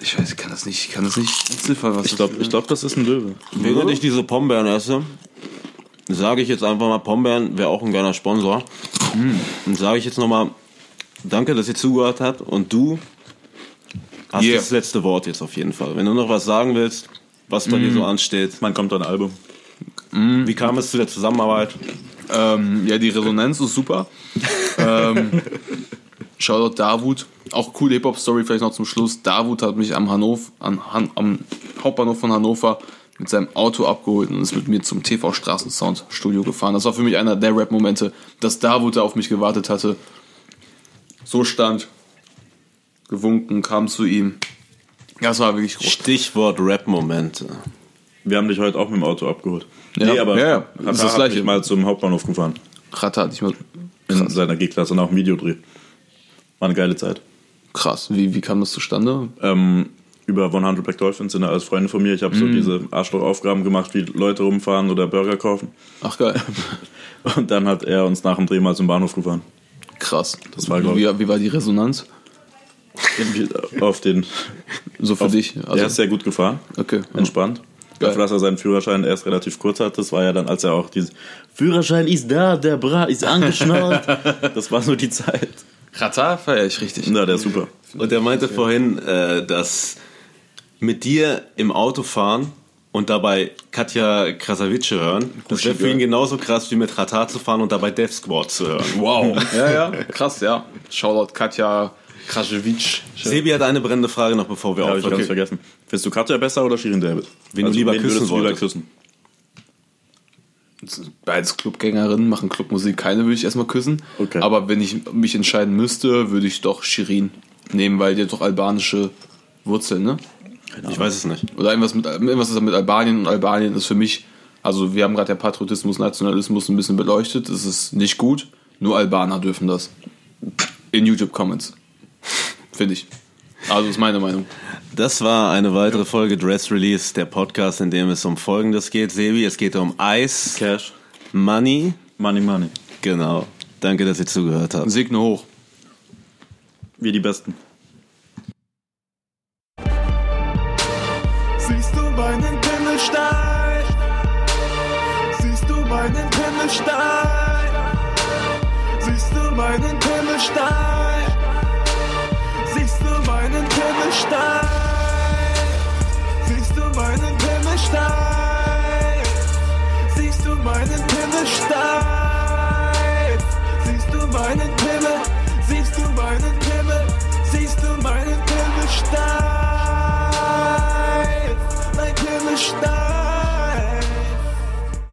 Ich weiß, ich kann das nicht, ich kann das nicht entziffern, was Ich glaube, ich glaub, das ist ein Löwe. während ich diese Pombeeren esse, sage ich jetzt einfach mal, Pombeeren wäre auch ein geiler Sponsor. Und sage ich jetzt nochmal, danke, dass ihr zugehört habt. Und du hast Yeah. das letzte Wort jetzt auf jeden Fall. Wenn du noch was sagen willst, was bei dir so ansteht. Wann kommt da ein Album? Wie kam es zu der Zusammenarbeit? Ähm, ja, die Resonanz ist super. ähm, Shoutout Davut. Auch coole Hip-Hop-Story vielleicht noch zum Schluss. Davut hat mich am, Hannover, an, Han, am Hauptbahnhof von Hannover mit seinem Auto abgeholt und ist mit mir zum TV Straßensound Studio gefahren. Das war für mich einer der Rap-Momente, dass da auf mich gewartet hatte. So stand, gewunken, kam zu ihm. Ja, Das war wirklich groß. Stichwort Rap-Momente. Wir haben dich heute auch mit dem Auto abgeholt. Ja, nee, aber ja, ja. Hat, Das ist das hat Gleiche. mich mal zum Hauptbahnhof gefahren. Ratter hatte ich mal. In seiner G-Klasse und auch ein Videodreh. War eine geile Zeit. Krass. Wie, wie kam das zustande? Ähm, über 100 Black Dolphins sind da alles Freunde von mir. Ich habe so diese Arschlochaufgaben gemacht, wie Leute rumfahren oder Burger kaufen. Ach geil. Und dann hat er uns nach dem Dreh mal zum Bahnhof gefahren. Krass. Das war, glaub ich- wie, wie war die Resonanz? Auf den. So für Auf, dich? der ist sehr gut gefahren. okay. Entspannt. Geil. Dafür, dass er seinen Führerschein erst relativ kurz hat, das war ja dann, als er auch dieses Führerschein ist da, der Bra ist angeschnallt. das war so die Zeit. Katar feiere ich richtig. Na, der ist super. Und er meinte vorhin, äh, dass mit dir im Auto fahren und dabei Katja Krasavice hören, das wäre für ihn genauso krass wie mit Ratar zu fahren und dabei Death Squad zu hören. Wow. ja, ja. Krass, ja. Shoutout Katja Krasjevic. Sebi hat eine brennende Frage noch, bevor wir ich aufhören. ganz vergessen. Findest du Katja besser oder Shirin David? Wen du lieber wen küssen lieber wolltest. küssen? Beides Clubgängerinnen machen Clubmusik. Keine würde ich erstmal küssen. Okay. Aber wenn ich mich entscheiden müsste, würde ich doch Shirin nehmen, weil die hat doch albanische Wurzeln, ne? Ich weiß es nicht. Oder irgendwas mit, irgendwas ist mit Albanien und Albanien ist für mich, also wir haben gerade der Patriotismus, Nationalismus ein bisschen beleuchtet, das ist nicht gut, nur Albaner dürfen das. In YouTube-Comments. Finde ich. Also ist meine Meinung. Das war eine weitere Folge Dress Release, der Podcast, in dem es um Folgendes geht. Sebi, es geht um Eis, Cash. Money. Money, money. Genau. Danke, dass ihr zugehört habt. Segne hoch. Wir die Besten. Pimmelstein? Siehst du meinen Pimmelstein? Siehst du meinen Pimmelstein? Siehst du meinen Pimmelstein? Siehst du meinen Pimmelstein?